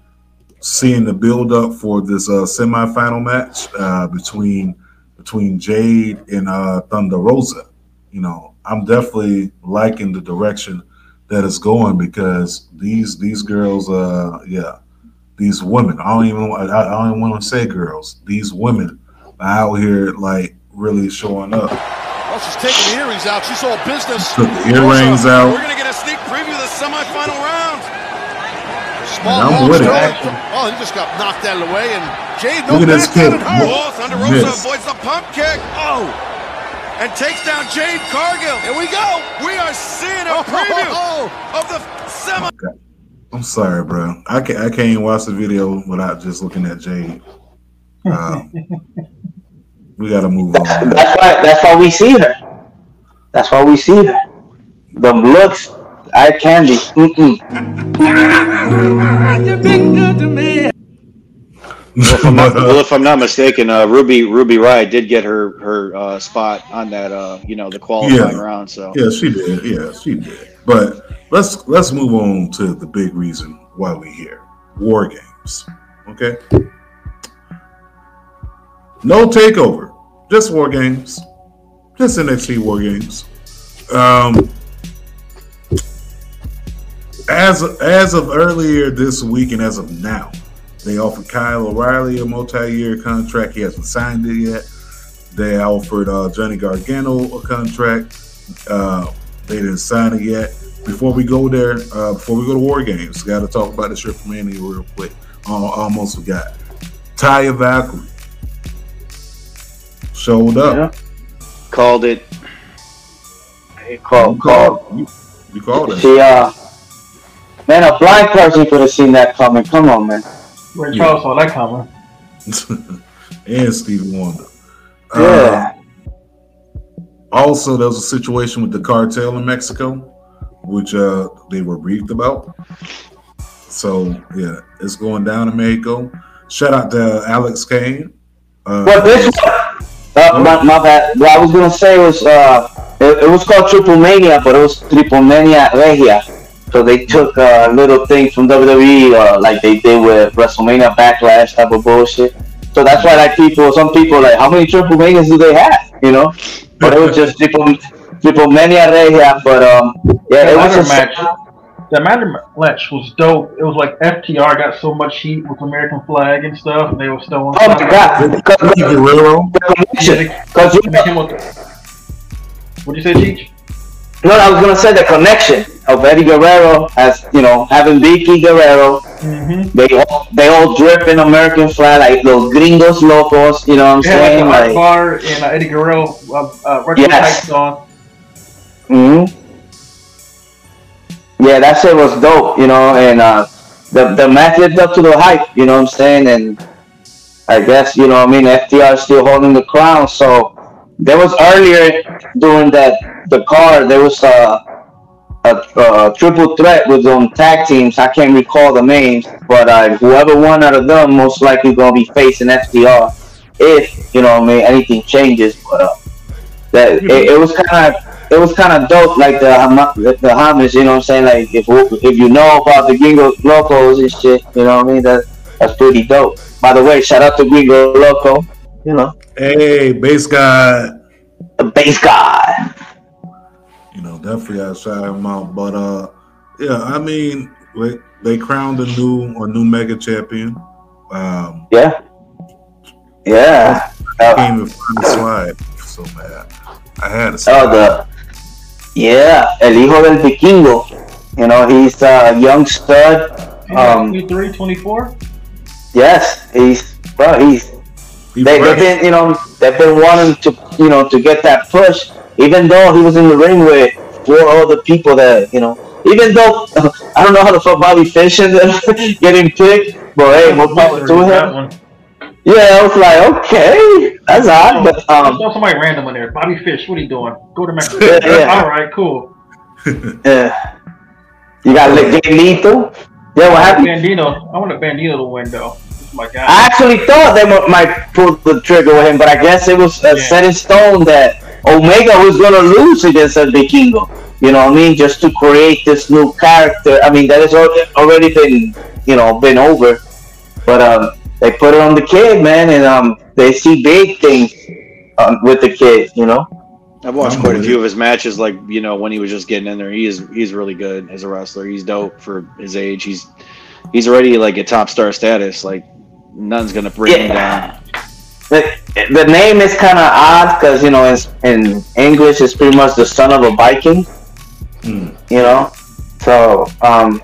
seeing the build up for this uh, semifinal match uh, between between Jade and uh, Thunder Rosa. You know, I'm definitely liking the direction that it's going because these these girls, uh, yeah, these women. I don't even I, I don't even want to say girls. These women are out here like really showing up. Well, she's taking the earrings out. She's all business. Took the earrings out. We're going to get a sneak preview of the semifinal round. Small And I'm with it. Oh, he just got knocked out of the way. And Jade, no Look at this backs out kid. at her. Look. Oh, Thunder Rosa Miss. avoids the pump kick. Oh. And takes down Jade Cargill. Here we go. We are seeing a preview of the semi. I'm sorry, bro. I can't I can't even watch the video without just looking at Jade. Um, we got to move on. That's why. That's why we see her. That's why we see her. The looks, eye candy. Mm-mm. Well, if I'm not, But, well, if I'm not mistaken, uh, Ruby Ruby Riott did get her her uh, spot on that uh, you know the qualifying Yeah. round. So Yeah, she did. Yeah, she did. But let's let's move on to the big reason why we here. War games. Okay. No takeover. Just war games. Just NXT war games. Um as as of earlier this week and as of now, they offered Kyle O'Reilly a multi-year contract. He hasn't signed it yet. They offered uh, Johnny Gargano a contract. Uh, they didn't sign it yet. Before we go there, uh, before we go to War Games, got to talk about the Triple Mania real quick. Uh, almost forgot. Taya Valkyrie showed up. called it. Call, called. You, you called it. She, uh, man, a blind person could have seen that coming. Come on, man. Ray Charles saw that coming. and Stevie Wonder. Yeah. Uh, also, there was a situation with the cartel in Mexico, which uh, they were briefed about. So, yeah, it's going down in Mexico. Shout out to Alex Kane. Uh, Well, this uh, my, my bad. What I was gonna say was uh, it, it was called Triple Mania, but it was Triple Mania Regia. So they took uh, little things from WWE, uh, like they did with WrestleMania Backlash type of bullshit. So that's why like people, some people like, how many Triple Manias do they have? You know, but it was just Triple Triple Mania Regia. But um, yeah, That it was a match. The ladder match was dope. It was like FTR got so much heat with American flag and stuff, and they were still on. Oh my god! Because Guerrero. Because you What'd you say, Cheech? No, I was gonna say the connection of Eddie Guerrero as you know having Vickie Guerrero. Mm-hmm. They all they all drip in American flag like those gringos locos. You know what I'm had saying? like Like, bar and uh, Eddie Guerrero uh, uh, Yes. tights on. hmm yeah, that shit was dope. You know, and uh, the the match lived up to the hype. You know what I'm saying? And I guess you know what I mean. FTR still holding the crown. So there was earlier during that the car there was a, a, a triple threat with them tag teams. I can't recall the names, but uh, whoever won out of them most likely gonna be facing FTR if you know what I mean anything changes. But uh, that it, it was kind of it was kind of dope, like the the, homage. You know what I'm saying? Like if if you know about the Gringo Locos and shit, you know what I mean? That that's pretty dope. By the way, shout out to Gringo Loco. You know, Hey, base guy. the bass guy. You know, definitely outside to shout him out. But uh, yeah, I mean, they, they crowned a new a new mega champion. Um, Yeah, yeah. I Uh, can't even find the slide. So mad. I had a Oh, slide. the yeah, el hijo del vikingo. You know, he's a young stud. Um, 23, 24? yes, he's bro. He's He they, they've been, you know, they've been wanting to, you know, to get that push. Even though he was in the ring with four other people that, you know, even though I don't know how the fuck Bobby Fish is getting picked, but hey, more power to That him. one. Yeah, I was like, okay, that's odd, but I um, saw somebody random in there. Bobby Fish, what are you doing? Go to Mexico. Yeah, yeah. All right, cool. yeah. You got Legate Lethal. Yeah, what happened? Bandido. I want a Bandido to win, though. That's my guy. I actually thought they might pull the trigger with him, but I guess it was uh, Yeah. set in stone that Omega was going to lose against El Vikingo. You know what I mean? Just to create this new character. I mean, that has already been, you know, been over. But um, they put it on the kid, man, and um, they see big things um, with the kid. You know? I've watched quite a few of his matches. Like you know, when he was just getting in there, he is he's really good as a wrestler. He's dope for his age. He's he's already like a top star status. Like nothing's gonna bring him down. The, the name is kind of odd because you know in, in English it's pretty much the son of a Viking. Hmm. You know, so um,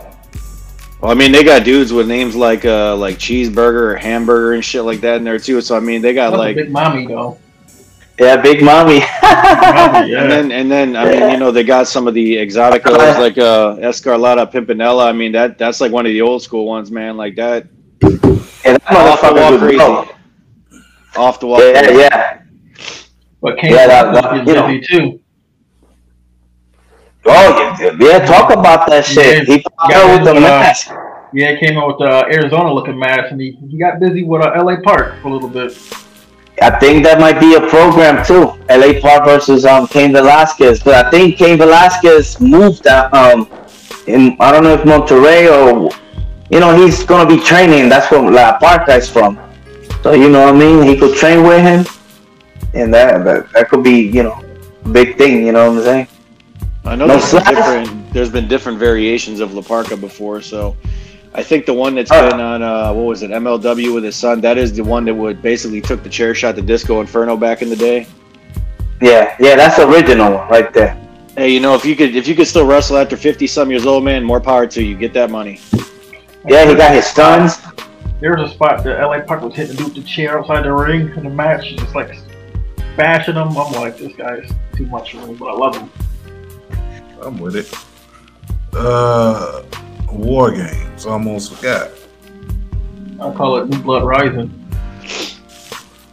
Well, I mean, they got dudes with names like uh like cheeseburger or hamburger and shit like that in there too. So I mean, they got That's a like big mommy, though. yeah, Big Mommy. Mommy, yeah. And then, and then, I mean, you know, they got some of the exoticos like uh, Escarlata Pimpinela. I mean, that that's like one of the old school ones, man. Like that, Yeah, that off the wall motherfucker crazy, crazy. Off the wall. Yeah, yeah. But Cain Yeah, that- yeah, that- is you know. busy, too. Oh, yeah, yeah, talk about that shit. Yeah. He popped out with the uh, mask. Yeah, he came out with uh, Arizona looking mask, and he, he got busy with uh, LA Park for a little bit. I think that might be a program too. LA Park versus um Cain Velasquez, but I think Cain Velasquez moved out, um in I don't know if Monterrey or you know he's gonna be training. That's where La Park is from. So you know what I mean. He could train with him, and that that, that could be you know big thing. You know what I'm saying? I know No there's been different. There's been different variations of La Parca before, so I think the one that's Uh. been on uh, what was it MLW with his son. That is the one that would basically took the chair shot to Disco Inferno back in the day. Yeah, yeah, that's the original one right there. Hey, you know if you could if you could still wrestle after 50 some years old, man, more power to you. Get that money. Yeah, he got his sons. There was a spot that LA Park was hitting the dude the chair outside the ring in the match, just like bashing him. I'm like, this guy is too much for me, but I love him. I'm with it. Uh, War Games. Almost forgot. I call it New Blood Rising.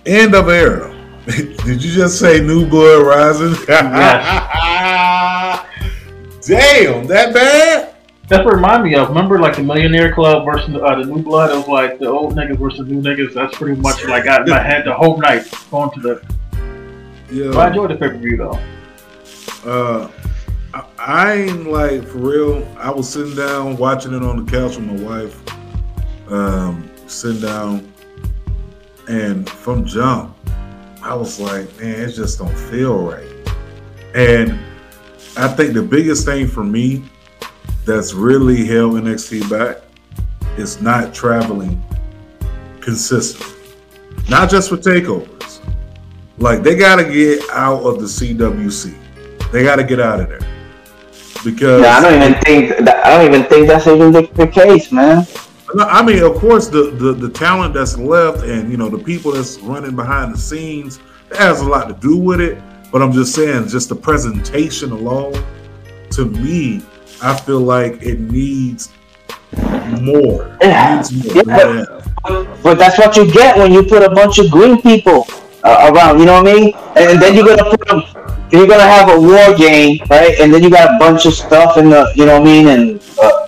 End of era. Did you just say New Blood Rising? Damn, that bad? That's what it reminded me of. Remember, like the Millionaire Club versus uh, the New Blood? It was like the old niggas versus the new niggas. That's pretty much like got in my head the whole night going to the. But I enjoyed the pay per view though. Uh, I, I ain't like for real. I was sitting down watching it on the couch with my wife. Um, sitting down, and from jump, I was like, man, it just don't feel right. And I think the biggest thing for me that's really held NXT back is not traveling consistently. Not just for takeovers. Like they gotta get out of the CWC. They gotta get out of there. Because No, I don't even think that, I don't even think that's even the, the case, man. No, I mean, of course, the, the the talent that's left, and you know, the people that's running behind the scenes, that has a lot to do with it. But I'm just saying, just the presentation alone, to me, I feel like it needs more. Yeah. Needs more. Yeah. Yeah. But that's what you get when you put a bunch of green people uh, around. You know what I mean? And then you're gonna put them. You're gonna have a war game, right? And then you got a bunch of stuff in the. You know what I mean? And uh,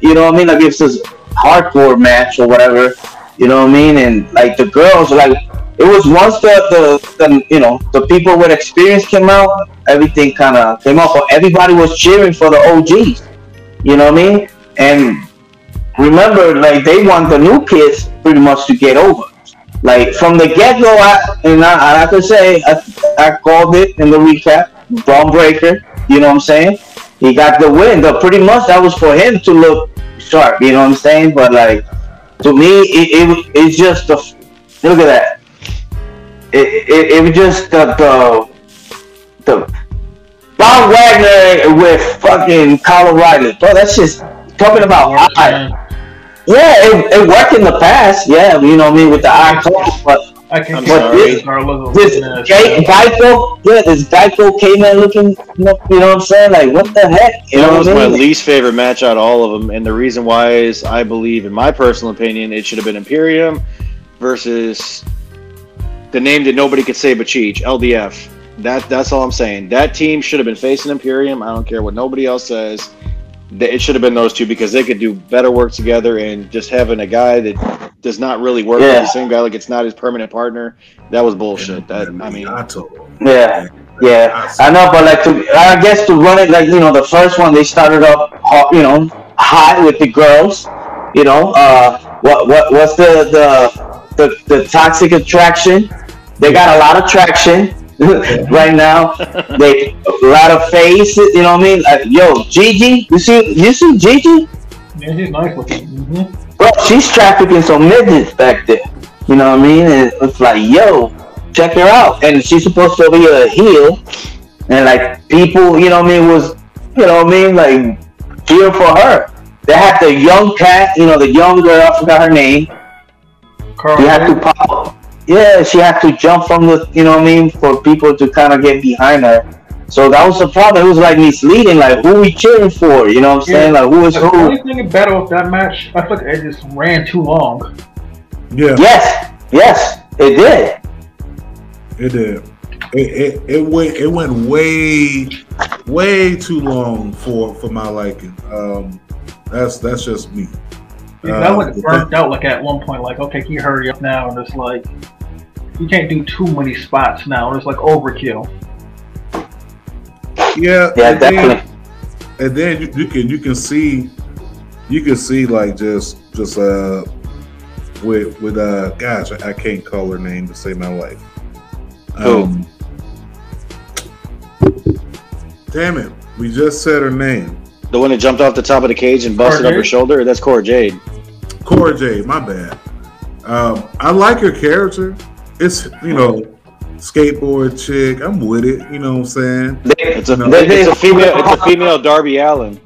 you know what I mean? Like if it's a hardcore match or whatever. You know what I mean? And like the girls, are like it was once the the, the you know the people with experience came out, everything kind of came out. But everybody was cheering for the OGs. You know what I mean? And remember, like they want the new kids pretty much to get over. Like from the get go, I and I, I to say, I, I called it in the recap. Bron Breakker, you know what I'm saying? He got the win. But pretty much that was for him to look sharp. You know what I'm saying? But like to me, it, it it's just the look at that. It, it, it was just the the the Von Wagner with fucking Kyle O'Reilly. Bro, that's just talking about eye. Yeah, it, it worked in the past. Yeah, you know what I mean with the eye close, but I can I'm get sorry. this Carlos this looking at Gai- Geico, yeah, this Geico came in looking, you know, you know what I'm saying? Like, what the heck? You that know was what my I mean? least favorite match out of all of them, and the reason why is I believe, in my personal opinion, it should have been Imperium versus the name that nobody could say but Cheech, LDF. That that's all I'm saying. That team should have been facing Imperium. I don't care what nobody else says. It should have been those two because they could do better work together. And just having a guy that does not really work with the same guy, like it's not his permanent partner, that was bullshit. That I mean, I told him. Yeah, yeah, I know, but like, to, I guess to run it like you know, the first one they started up, hot, you know, hot with the girls. You know, uh, what what what's the the the, the toxic attraction? They got a lot of traction right now. They a lot of face. You know what I mean? Like, yo, Gigi, you see you see Gigi? Yeah, she's nice looking. hmm Bro, she's trafficking some midgets back there. You know what I mean? And it's like, yo, check her out. And she's supposed to be a heel. And like people, you know what I mean, was you know what I mean, like cheer for her. They had the young cat, you know, the young girl, I forgot her name. Carl, She had to pop yeah, she had to jump from the you know what I mean, for people to kinda get behind her. So that was the problem. It was like misleading, like who we cheering for, you know what I'm saying? Like who is the who? The only thing better with that match, I feel like it just ran too long. Yeah, Yes, yes, it did. it did. It, it, it went it went way way too long for for my liking. Um, that's that's just me. Because I Uh, went burnt out like at one point, like, okay, can you hurry up now? And it's like, you can't do too many spots now. And It's like overkill. Yeah, Yeah, and then- definitely. and then you, you can you can see you can see like just just uh with with uh gosh I, I can't call her name to save my life. Um, damn it, we just said her name. The one that jumped off the top of the cage and busted Cora up her Jade? shoulder. That's Cora Jade. Cora Jade, my bad. Um, I like her character. It's you know skateboard chick. I'm with it. You know what I'm saying? It's a No. it's a female it's a female Darby Allin.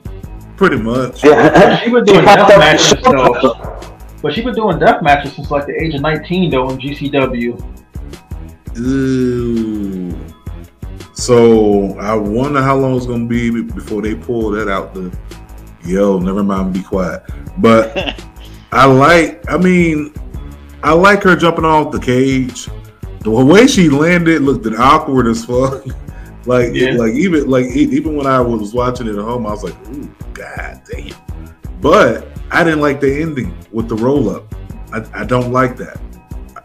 Pretty much. Yeah. She been doing death matches though. But she been doing death matches since like the age of 19 though in GCW. Ooh. So I wonder how long it's gonna be be- before they pull that out. The yo, never mind, be quiet. But I like. I mean, I like her jumping off the cage. The way she landed looked awkward as fuck. like, Yeah. like even like e- even when I was watching it at home, I was like, "Ooh, god damn!" But I didn't like the ending with the roll up. I, I don't like that.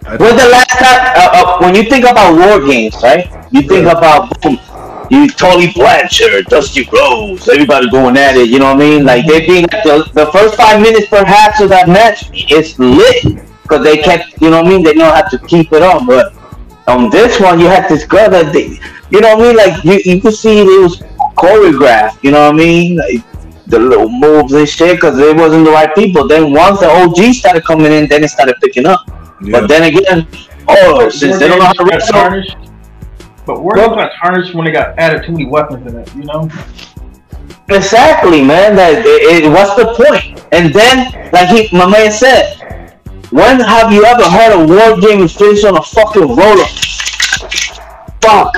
I, When's the last time? Uh, uh, when you think about war games, right? You think about boom, you Tully Blanchard, Dusty Rhodes, everybody going at it. You know what I mean? Like they mm-hmm. being the, the first five minutes perhaps of that match is lit because they kept. You know what I mean? They know how to keep it on. But on this one, you had this girl that they, you know what I mean? Like you, you could see it was choreographed. You know what I mean? Like, the little moves and shit because it wasn't the right people. Then once the OG started coming in, then it started picking up. yeah. But then again, oh, since they don't know how to wrestle. But War Games got tarnished when they got added too many weapons in it, you know? exactly, man. That it, it, what's the point? And then, like he, my man said, when have you ever heard a war game finish on a fucking roller? Fuck.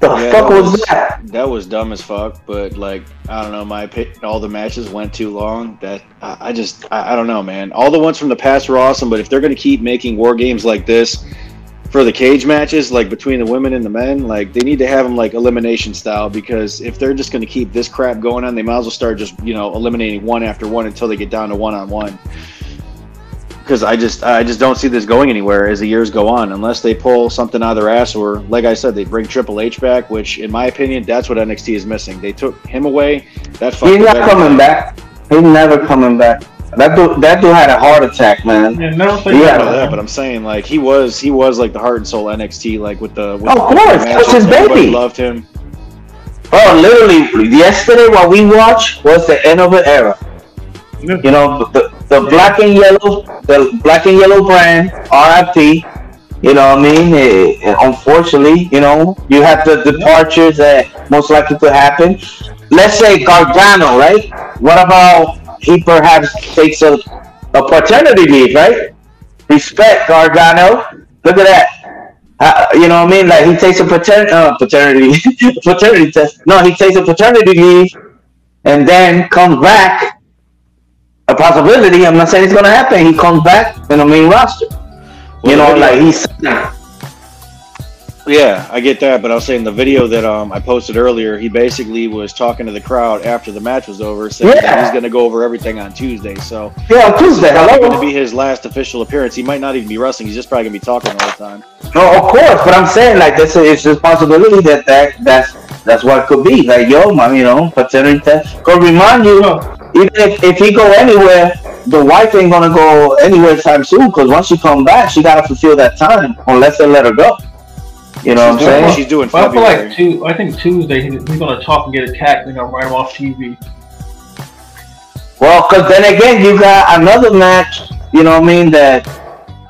The Yeah, fuck that was, was- that? That was dumb as fuck, but like I don't know, my opinion, all the matches went too long. That I, I just I, I don't know, man. All the ones from the past were awesome, but if they're gonna keep making war games like this for the cage matches, like between the women and the men, like they need to have them like elimination style because if they're just gonna keep this crap going on, they might as well start just you know eliminating one after one until they get down to one on one. Because I just I just don't see this going anywhere as the years go on unless they pull something out of their ass or like I said they bring Triple H back, which in my opinion that's what NXT is missing. They took him away. That He's not coming back. He's never coming back. That dude, that dude had a heart attack, man. Yeah, Yeah. That. but I'm saying like he was he was like the heart and soul NXT like with the with Of course, that was his baby. loved him. Bro, literally, yesterday what we watched was the end of an era. Yeah. You know, the, the black and yellow, the black and yellow brand, RIP. You know what I mean? Eh, eh, unfortunately, you know, you have the departures that most likely to happen. Let's say Gargano, right? What about he perhaps takes a, a paternity leave, right? Respect Gargano. Look at that. Uh, you know what I mean? Like he takes a patern- uh, paternity paternity test. No, he takes a paternity leave and then comes back. A possibility. I'm not saying it's gonna happen. He comes back in the main roster. You Well, know, like he's Yeah, I get that, but I was saying the video that um I posted earlier, he basically was talking to the crowd after the match was over, saying that he's going to go over everything on Tuesday. So yeah on Tuesday. probably going to be his last official appearance. He might not even be wrestling. He's just probably going to be talking all the time. No, of course, but I'm saying like this is a possibility that that that's that's what it could be. Like yo, man, you know, paternity test. Could remind you, even if, if he go anywhere, the wife ain't gonna go anywhere time soon. Because once she come back, she gotta fulfill that time unless they let her go. You know what I'm She's doing, saying? she's doing But I feel like two, I think Tuesday he- he's gonna talk and get attacked and they're gonna write him off TV. Well, because then again, you got another match. You know what I mean? That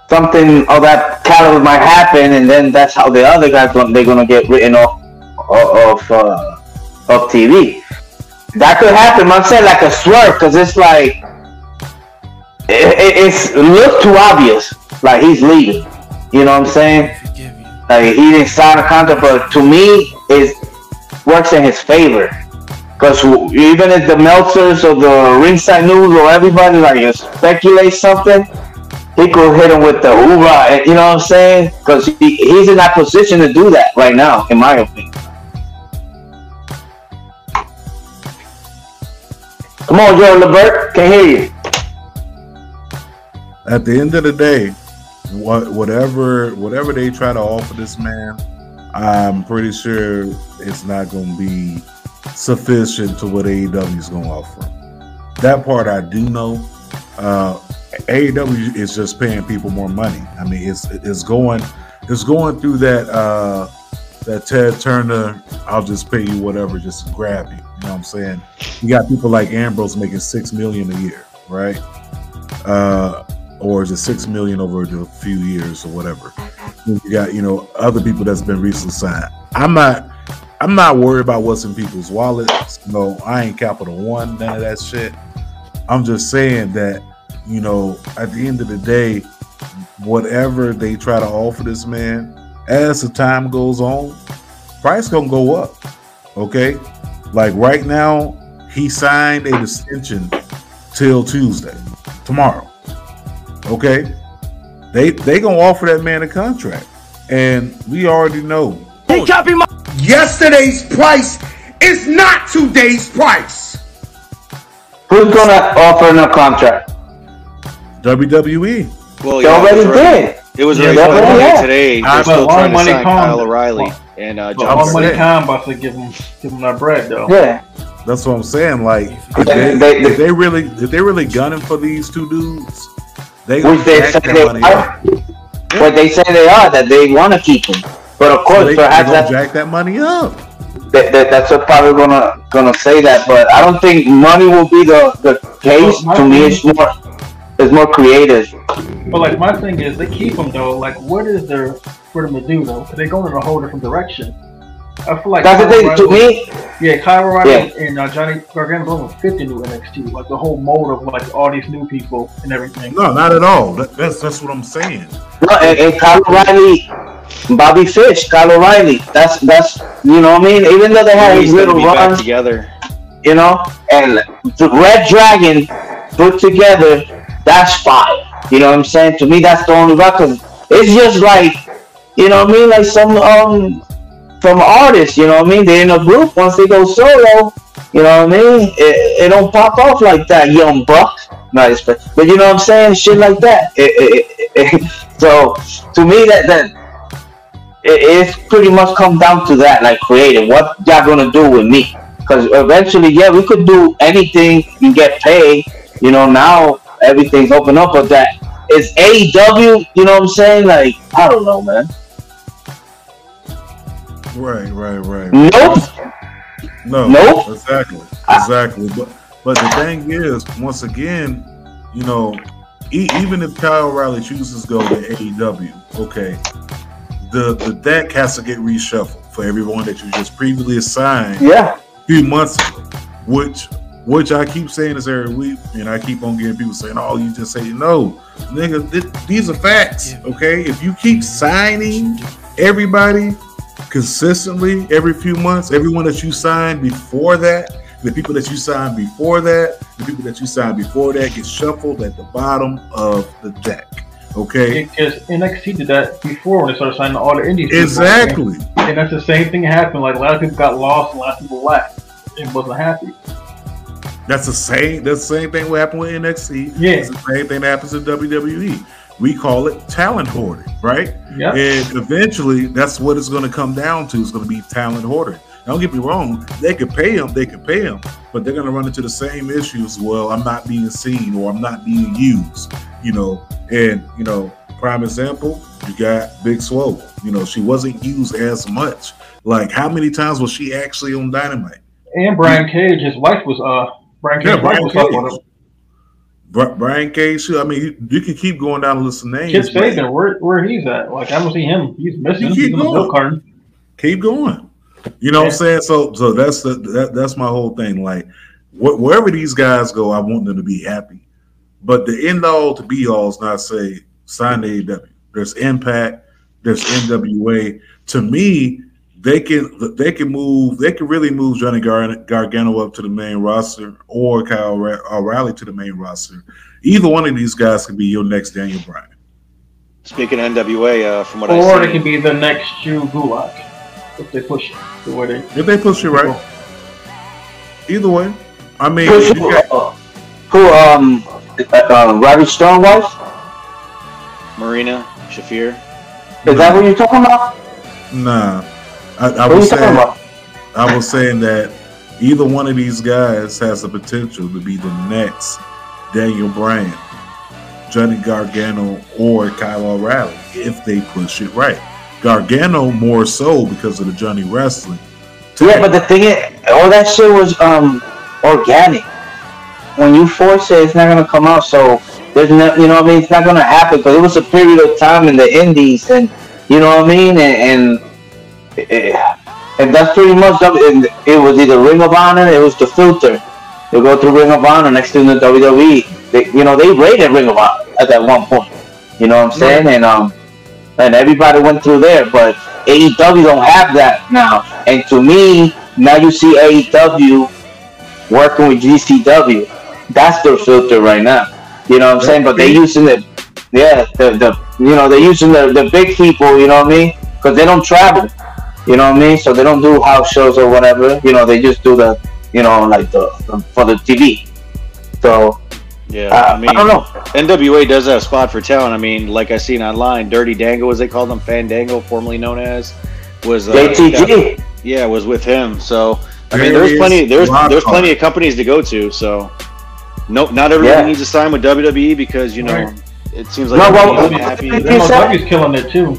something of that caliber might happen, and then that's how the other guys they're gonna get written off of uh, of TV. That could happen. I'm saying like a swerve, because it's like it, it, it's it look too obvious. Like he's leaving. You know what I'm saying? Like he didn't sign a contract, but to me, it works in his favor. Because even if the Meltzers or the Ringside News or everybody like speculate something, he could hit him with the hoorah. You know what I'm saying? Because he, he's in that position to do that right now, in my opinion. Come on, Joe Levert, can hear you. at the end of the day, what whatever whatever they try to offer this man, I'm pretty sure it's not going to be sufficient to what AEW is going to offer. That part I do know. Uh, AEW is just paying people more money. I mean, it's it's going it's going through that uh, that Ted Turner. I'll just pay you whatever just grab you. You know what I'm saying? You got people like Ambrose making six million a year, right? Uh, or is it six million over a few years or whatever? You got you know other people that's been recently signed. I'm not. I'm not worried about what's in people's wallets. No, I ain't Capital One, none of that shit. I'm just saying that, you know, at the end of the day, whatever they try to offer this man, as the time goes on, price gonna go up. Okay, like right now, he signed a extension till Tuesday, tomorrow. Okay, they they gonna offer that man a contract, and we already know. Hey, copy my. Yesterday's price is not today's price. Who's gonna offer him a contract? WWE. Well, They yeah, already it was already, did. It was Yeah, already they talked already about had. today. They're still trying to money sign comes- Kyle O'Reilly and uh, John all money Cena. come about to give him give him that bread though. Yeah. That's what I'm saying. Like, if They- they, they- if they really, if they really gunning for these two dudes, they Which they say they are. up. But they say they are that they want to keep him. But of course, they, they perhaps gonna that's jack that money up. that, that, that's what probably gonna gonna say that. But I don't think money will be the the case. Well, to me, thing- it's more it's more creative. But like my thing is, they keep him though. Like, what is there for them to do though? 'Cause they going in a whole different direction. I feel like That's the Kyle thing. To O'Reilly- me, yeah, Kyle O'Reilly and uh, Johnny Gargano both fit the new NXT. Like the whole mode of like all these new people and everything. No, not at all. That, that's that's what I'm saying. no, and, and Kyle O'Reilly, Bobby Fish, Kyle O'Reilly. That's that's you know what I mean. Even though they had He's his little be back runs, together. you know, and the Red Dragon put together, that's fire. You know what I'm saying? To me, that's the only rock. Cause it's just like, you know what I mean? Like some um from artists. You know what I mean? They're in a group. Once they go solo, you know what I mean? It, it don't pop off like that, young buck. Not expect, but you know what I'm saying? Shit like that. It, it, so to me, that that it, it's pretty much come down to that, like creative. What y'all gonna do with me? Because eventually, yeah, we could do anything and get paid. You know, now everything's open up, but that is AEW. You know what I'm saying? Like, I don't know, man. Right, right, right. Nope. No, Nope. exactly, exactly. But but the thing is, once again, you know, e- even if Kyle O'Reilly chooses to go to AEW, okay, the the deck has to get reshuffled for everyone that you just previously assigned Yeah. a few months ago, which which I keep saying this every week, and I keep on getting people saying, "Oh, you just say no, nigga. Th- these are facts, okay? If you keep signing everybody consistently every few months, everyone that you signed before that, the people that you signed before that, the people that you signed before that get shuffled at the bottom of the deck, okay? Because NXT did that before when they started signing all the indies. people. Exactly. And that's the same thing happened. Like a lot of people got lost, a lot of people left, and wasn't happy. That's the same. That's the same thing what happened with NXT. Yeah. It's the same thing that happens in WWE. We call it talent hoarding, right? Yep. And eventually, that's what it's going to come down to. It's going to be talent hoarding. Don't get me wrong. They could pay them. They could pay them, but they're going to run into the same issues. Well, I'm not being seen, or I'm not being used. You know, and you know, prime example, you got Big Swole. You know, she wasn't used as much. Like, how many times was she actually on Dynamite? And Brian Cage, his wife was uh Brian Yeah, Cage's wife Brian was up with Cage. him. Bri- Brian Cage. I mean, you, you can keep going down the list of names. But Sabian, where where he's at? Like I don't see him. He's missing. You He's keep going. Keep going. You know what I'm saying? So, so that's the that, that's my whole thing. Like, wh- wherever these guys go, I want them to be happy. But the end all to be all is not say sign to AEW. There's Impact. There's NWA. To me, they can they can move. They can really move Johnny Gar- Gargano up to the main roster or Kyle O'Re- O'Reilly to the main roster. Either one of these guys could be your next Daniel Bryan. Speaking of NWA, uh, from what I Or it can be the next Drew Gulak if they push it the way they. If they push it right, either way. I mean, Who, you who, got- uh, who um, uh, uh, Roddy Strong wife? Marina Shafir. Is that what you're talking about? Nah, I, I What are you was saying. I was saying that either one of these guys has the potential to be the next Daniel Bryan, Johnny Gargano, or Kyle O'Reilly if they push it right. Gargano more so because of the Johnny wrestling. Yeah, but the thing is, all that shit was um organic. When you force it, it's not gonna come out. So there's no, you know what I mean? It's not gonna happen because it was a period of time in the Indies, and you know what I mean? And, and, and that's pretty much it was either Ring of Honor, it was the filter. You go through Ring of Honor next to the WWE. They, you know, they rated Ring of Honor at that one point. You know what I'm saying? And um, and everybody went through there, but AEW don't have that now. And to me, now you see AEW working with GCW. That's their filter right now. You know what I'm saying? But they're using the, yeah, the, the you know they're using the, the big people. You know what I mean? Because they don't travel. You know what I mean? So they don't do house shows or whatever. You know, they just do the, you know, like the, the for the TV. So Yeah, Uh, I mean, I don't know. NWA does have a spot for talent. I mean, like I seen online, Dirty Dango, as they call them, Fandango, formerly known as, was uh, JTG. Yeah, was with him. So I mean, there's plenty. There's Lockhart. there's plenty of companies to go to. So no, not everybody Yeah. needs to sign with WWE because you know Right. it seems like No, well, everybody's well, happy. MLW's killing it too.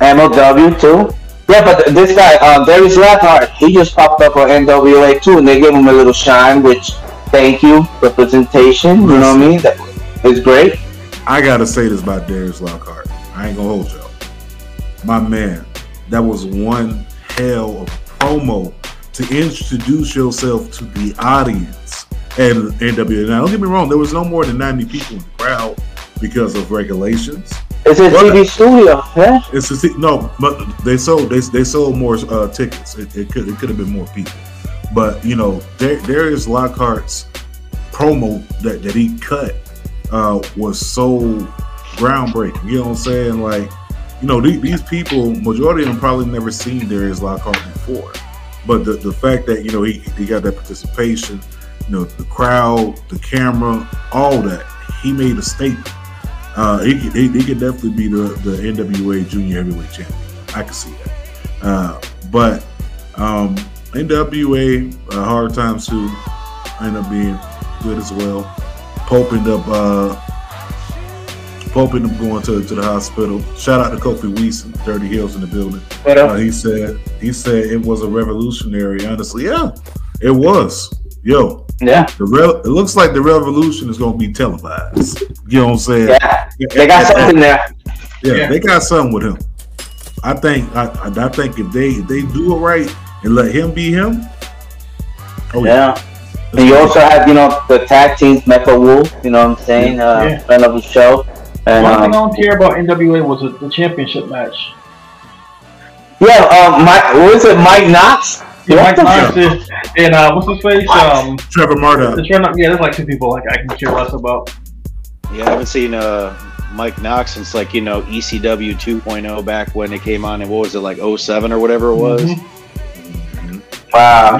MLW too. Yeah, but this guy, uh, Darius Lockhart, he just popped up on NWA too, and they gave him a little shine, which, thank you, representation, you know what I mean? That is great. I gotta say this about Darius Lockhart. I ain't gonna hold y'all. My man, that was one hell of a promo to introduce yourself to the audience and NWA. Now, don't get me wrong, there was no more than 90 people in the crowd because of regulations. It's a? TV studio, yeah? It's a, no, but they sold they, they sold more uh, tickets. It, it could it could have been more people, but you know there Darius Lockhart's promo that, that he cut uh, was so groundbreaking. You know what I'm saying? Like you know these, these people, majority of them probably never seen Darius Lockhart before, but the, the fact that you know he, he got that participation, you know the crowd, the camera, all that, he made a statement. Uh, he, could- he, he could definitely be the, the NWA Junior Heavyweight Champion. I can see that. Uh, but um, NWA, uh, Hard Times 2, end up being good as well. Pope ended up, uh, Pope ended up going to, to the hospital. Shout out to Kofi Weeson, Dirty Hills in the building. Uh, he said he said it was a revolutionary. Honestly, yeah, it was. Yo, Yeah. the real, it looks like the revolution is going to be televised. You know what I'm saying? Yeah. They got something there. Yeah, Yeah. they got something with him. I think I, I I think if they if they do it right and let him be him, oh Yeah. And you also have, you know, the tag teams, Mecha Wolf, you know what I'm saying? Uh, Yeah. friend of the show. And, One thing I um, don't care about NWA was the, the championship match. yeah, um, Mike, what is it, Mike Knox? Yeah, What Mike the Knox is, and uh, what's his face? Um, Trevor Murdoch. it's yeah, there's like two people like I can care less about. Yeah, I haven't seen uh, Mike Knox since like you know ECW 2.0 back when it came on, and what was it like 07 or whatever it was. Mhm. Wow.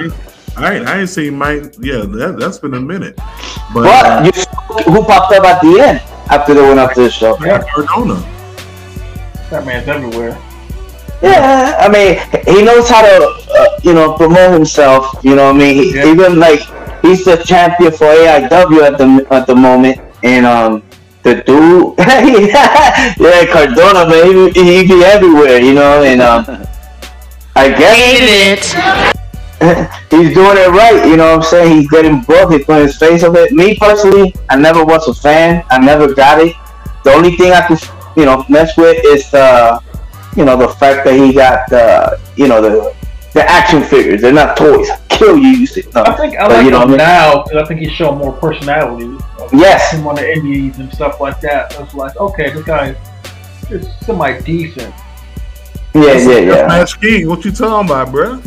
I ain't, I ain't seen Mike. Yeah, that, that's been a minute. But What? uh, You, who popped up at the end after they went up to the show? Yeah, Cardona. that man's everywhere. Yeah, I mean, he knows how to, uh, you know, promote himself. You know what I mean? He, Yeah. Even like he's the champion for AIW at the at the moment, and um, the dude, yeah, Cardona, man, he, he be everywhere, you know, and um, I guess he's doing it right. You know what I'm saying? He's getting booked. He's putting his face on it. Me personally, I never was a fan. I never got it. The only thing I could, you know, mess with is uh, you know, the fact that he got uh, you know, the the action figures. They're not toys. Kill you. you see, no. I think I But, like you know him I mean? now because I think he's showing more personality. Yes. Him on the indies and stuff like that. It's like, okay, this guy is semi decent. Yeah, yeah, yeah. Match King. What you talking about, bruh?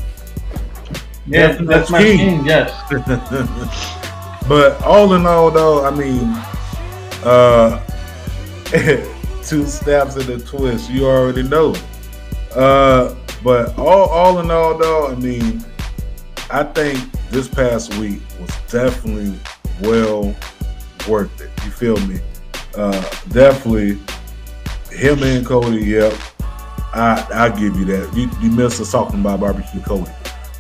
Yeah, That's that's my King. king. Yes. but all in all, though, I mean, uh, two snaps and a twist. You already know. Uh, but all, all in all, though, I mean, I think this past week was definitely well worth it. You feel me? Uh, definitely him and Cody, yep. I I give you that. You you missed us talking about barbecue Cody.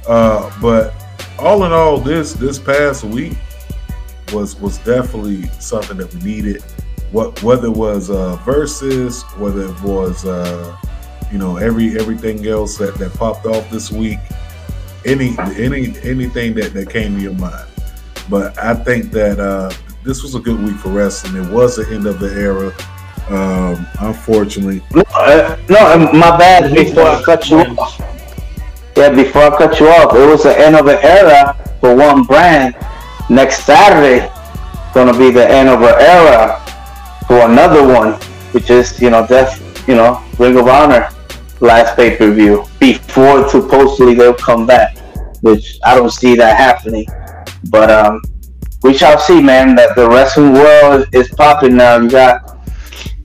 Uh, but all in all, this this past week was was definitely something that we needed. What whether it was uh, Verzuz, whether it was uh, you know every everything else that that popped off this week, any any anything that that came to your mind. But I think that uh, this was a good week for wrestling. It was the end of the era. Um, unfortunately, No, uh, no, my bad. Before I cut you off. Yeah, before I cut you off, it was the end of an era for one brand. Next Saturday, gonna be the end of an era for another one, which is you know that's you know Ring of Honor last pay per view before supposedly they'll come back, which I don't see that happening. But um, we shall see, man. That the wrestling world is popping now. You got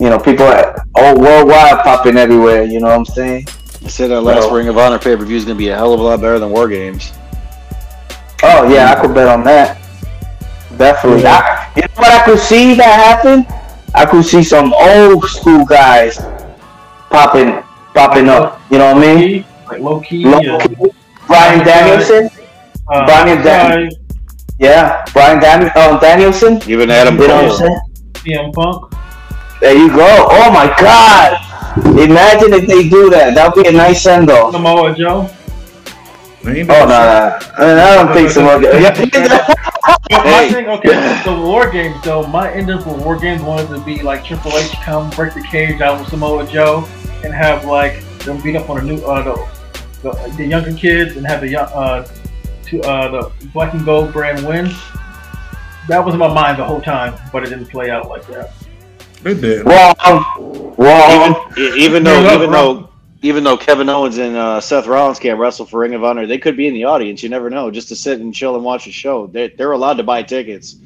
you know people all worldwide popping everywhere. You know what I'm saying? I said that last Well- Ring of Honor pay per view is gonna be a hell of a lot better than War Games. Oh yeah, I could bet on that. Definitely. I, you know what I could see that happen? I could see some old school guys popping popping up. You know what I mean? Like low key. Low yeah. key. Bryan Danielson. Uh, Bryan Dan- Yeah, Bryan Dan- uh, Danielson. Even Adam You know what I'm Cole. saying? CM Punk. There you go. Oh my God! Imagine if they do that. That'd be a nice send off. Samoa Joe. No, no, no. I, I don't think so. But my Hey. thing, okay, so War Games though, my ending for War Games wanted to be like Triple H come break the cage out with Samoa Joe and have like them beat up on a new uh the, the, the younger kids and have the young uh to uh the black and gold brand win. That was in my mind the whole time, but it didn't play out like that. It did. Wrong. Wrong. Even, even though, even though, even though Kevin Owens and uh, Seth Rollins can't wrestle for Ring of Honor, they could be in the audience. You never know, just to sit and chill and watch a show. They, they're allowed to buy tickets.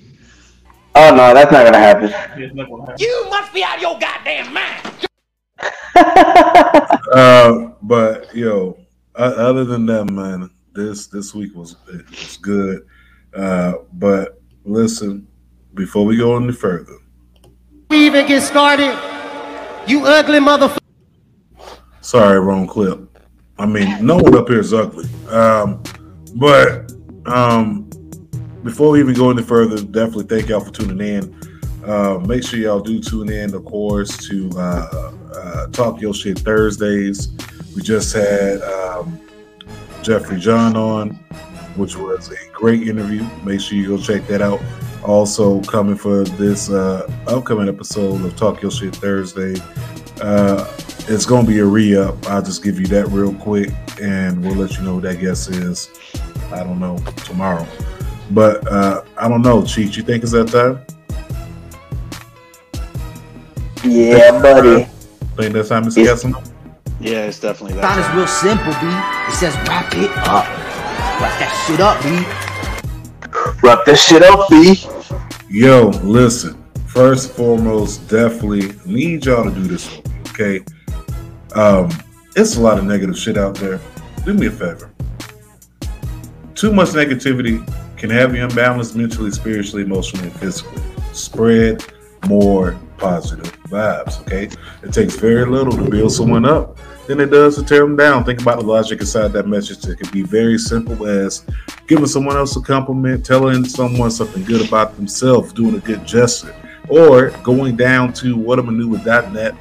Oh no, that's not gonna happen. It's not gonna happen. You must be out of your goddamn mind. Uh, but yo, o- other than that, man, this this week was it was good. Uh, but listen, before we go any further, We even get started. You ugly motherfucker. Sorry, wrong clip. I mean, no one up here is ugly. Um, but um, before we even go any further, definitely thank y'all for tuning in. Uh, make sure y'all do tune in, of course, to uh, uh, Talk Your Shit Thursdays. We just had um, Jeffrey John on, which was a great interview. Make sure you go check that out. Also, coming for this uh, upcoming episode of Talk Your Shit Thursday, uh, it's going to be a re up. I'll just give you that real quick and we'll let you know who that guess is. I don't know, tomorrow. But uh, I don't know, Cheech, you think it's that time? Yeah, buddy. Think that time is guessing? Yeah, it's definitely Sign that. is real simple, B. It says wrap it up. Wrap that shit up, B. Wrap this shit up, B. Yo, listen. First and foremost, definitely need y'all to do this for okay? Um, it's a lot of negative shit out there. Do me a favor. Too much negativity can have you unbalanced mentally, spiritually, emotionally, and physically. Spread more positive vibes, okay? It takes very little to build someone up than it does to tear them down. Think about the logic inside that message. It can be very simple as giving someone else a compliment, telling someone something good about themselves, doing a good gesture, or going down to whatamaneuver.net,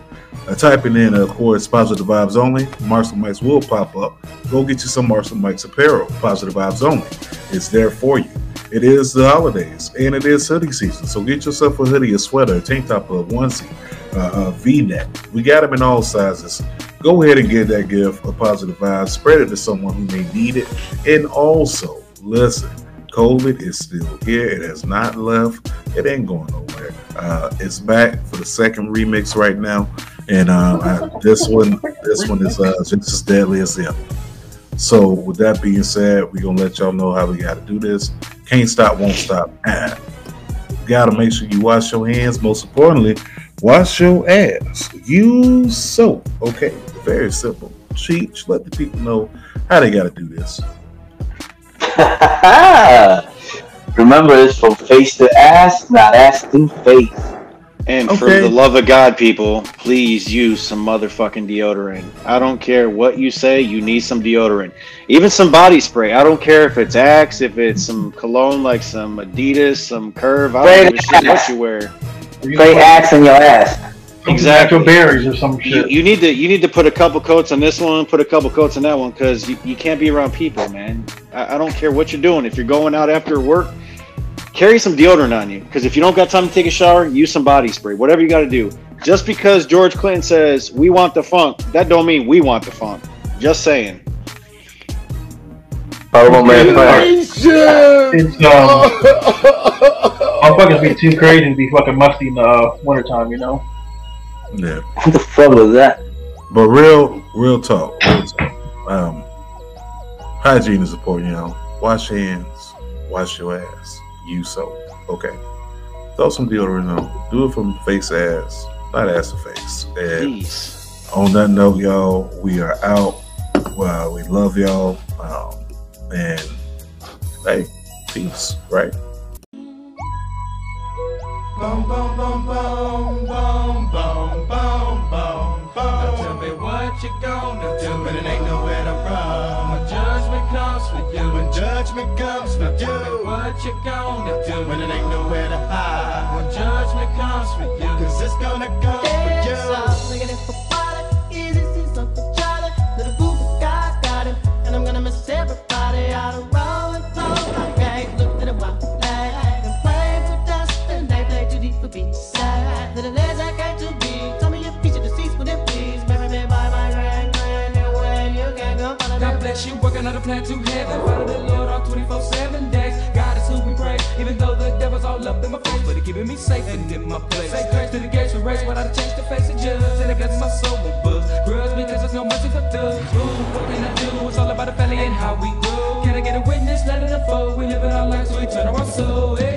uh, typing in, of course, positive vibes only. Marshall Mikes will pop up. Go get you some Marshall Mikes apparel, positive vibes only. It's there for you. It is the holidays and it is hoodie season. So get yourself a hoodie, a sweater, a tank top, a onesie, uh, a V-neck. We got them in all sizes. Go ahead and get that gift of positive vibes. Spread it to someone who may need it. And also, listen, COVID is still here. It has not left. It ain't going nowhere. Uh, it's back for the second remix right now, and uh, I, this one, this one is uh, just as deadly as the other. So, with that being said, we're gonna let y'all know how we got to do this. Can't stop, won't stop. Ah. Gotta make sure you wash your hands. Most importantly, wash your ass. Use soap. Okay, very simple. Cheech, let the people know how they gotta do this. Remember, it's from face to ass, not ass to face. And for the love of God, people, please use some motherfucking deodorant. I don't care what you say, you need some deodorant. Even some body spray. I don't care if it's Axe, if it's some cologne like some Adidas, some Curve. I don't give a shit what you wear. Straight axe in your ass. Exactly. Natural berries or some You, shit. you need to you need to put a couple coats on this one, put a couple coats on that one, because you, you can't be around people, man. I, I don't care what you're doing. If you're going out after work, carry some deodorant on you. Because if you don't got time to take a shower, use some body spray. Whatever you got to do. Just because George Clinton says we want the funk, that don't mean we want the funk. Just saying. It's um, motherfuckers be too crazy to be fucking musty in the uh, wintertime, you know. Yeah. What the fuck was that? But real, real talk, real talk. Um, hygiene is important. You know, wash hands, wash your ass, use soap. Okay, throw some deodorant on. Do it from face to ass, not ass to face. And Peace. on that note, y'all, we are out. Well, we love y'all. Um, and hey, peace. Right. Boom, boom, boom, boom, boom, boom, boom, boom, boom. Now tell me what you gonna do when it ain't nowhere to run. When judgment comes for you. When judgment comes for you. Tell me what you gonna do when it ain't nowhere to hide. When judgment comes for you. Cause it's gonna come for you. I'm working on plan to heaven. Follow the Lord all 24 7 days. God is who we praise, even though the devil's all up in my face. But he keeping me safe and in my place. Say grace to the gates of race, but I change the face of judge. And got my soul with buzz. Grudge because there's no mercy for thugs. Ooh, what can I do? It's all about the family and how we grow. Can I get a witness? Let it unfold. We live in our lives, so we turn our soul. Hey,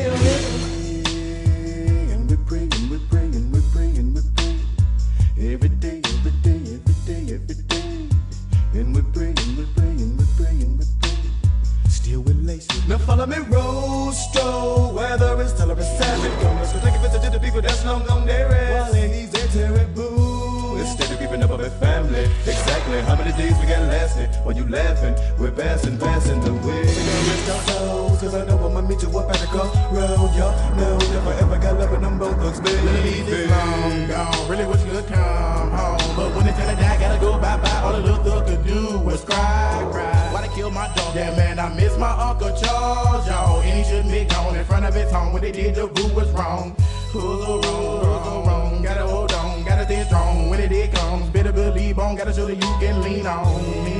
wrong. Who's so wrong? Who's so wrong? Gotta hold on, gotta stay strong. When it did comes, better believe on. Gotta show that you can lean on.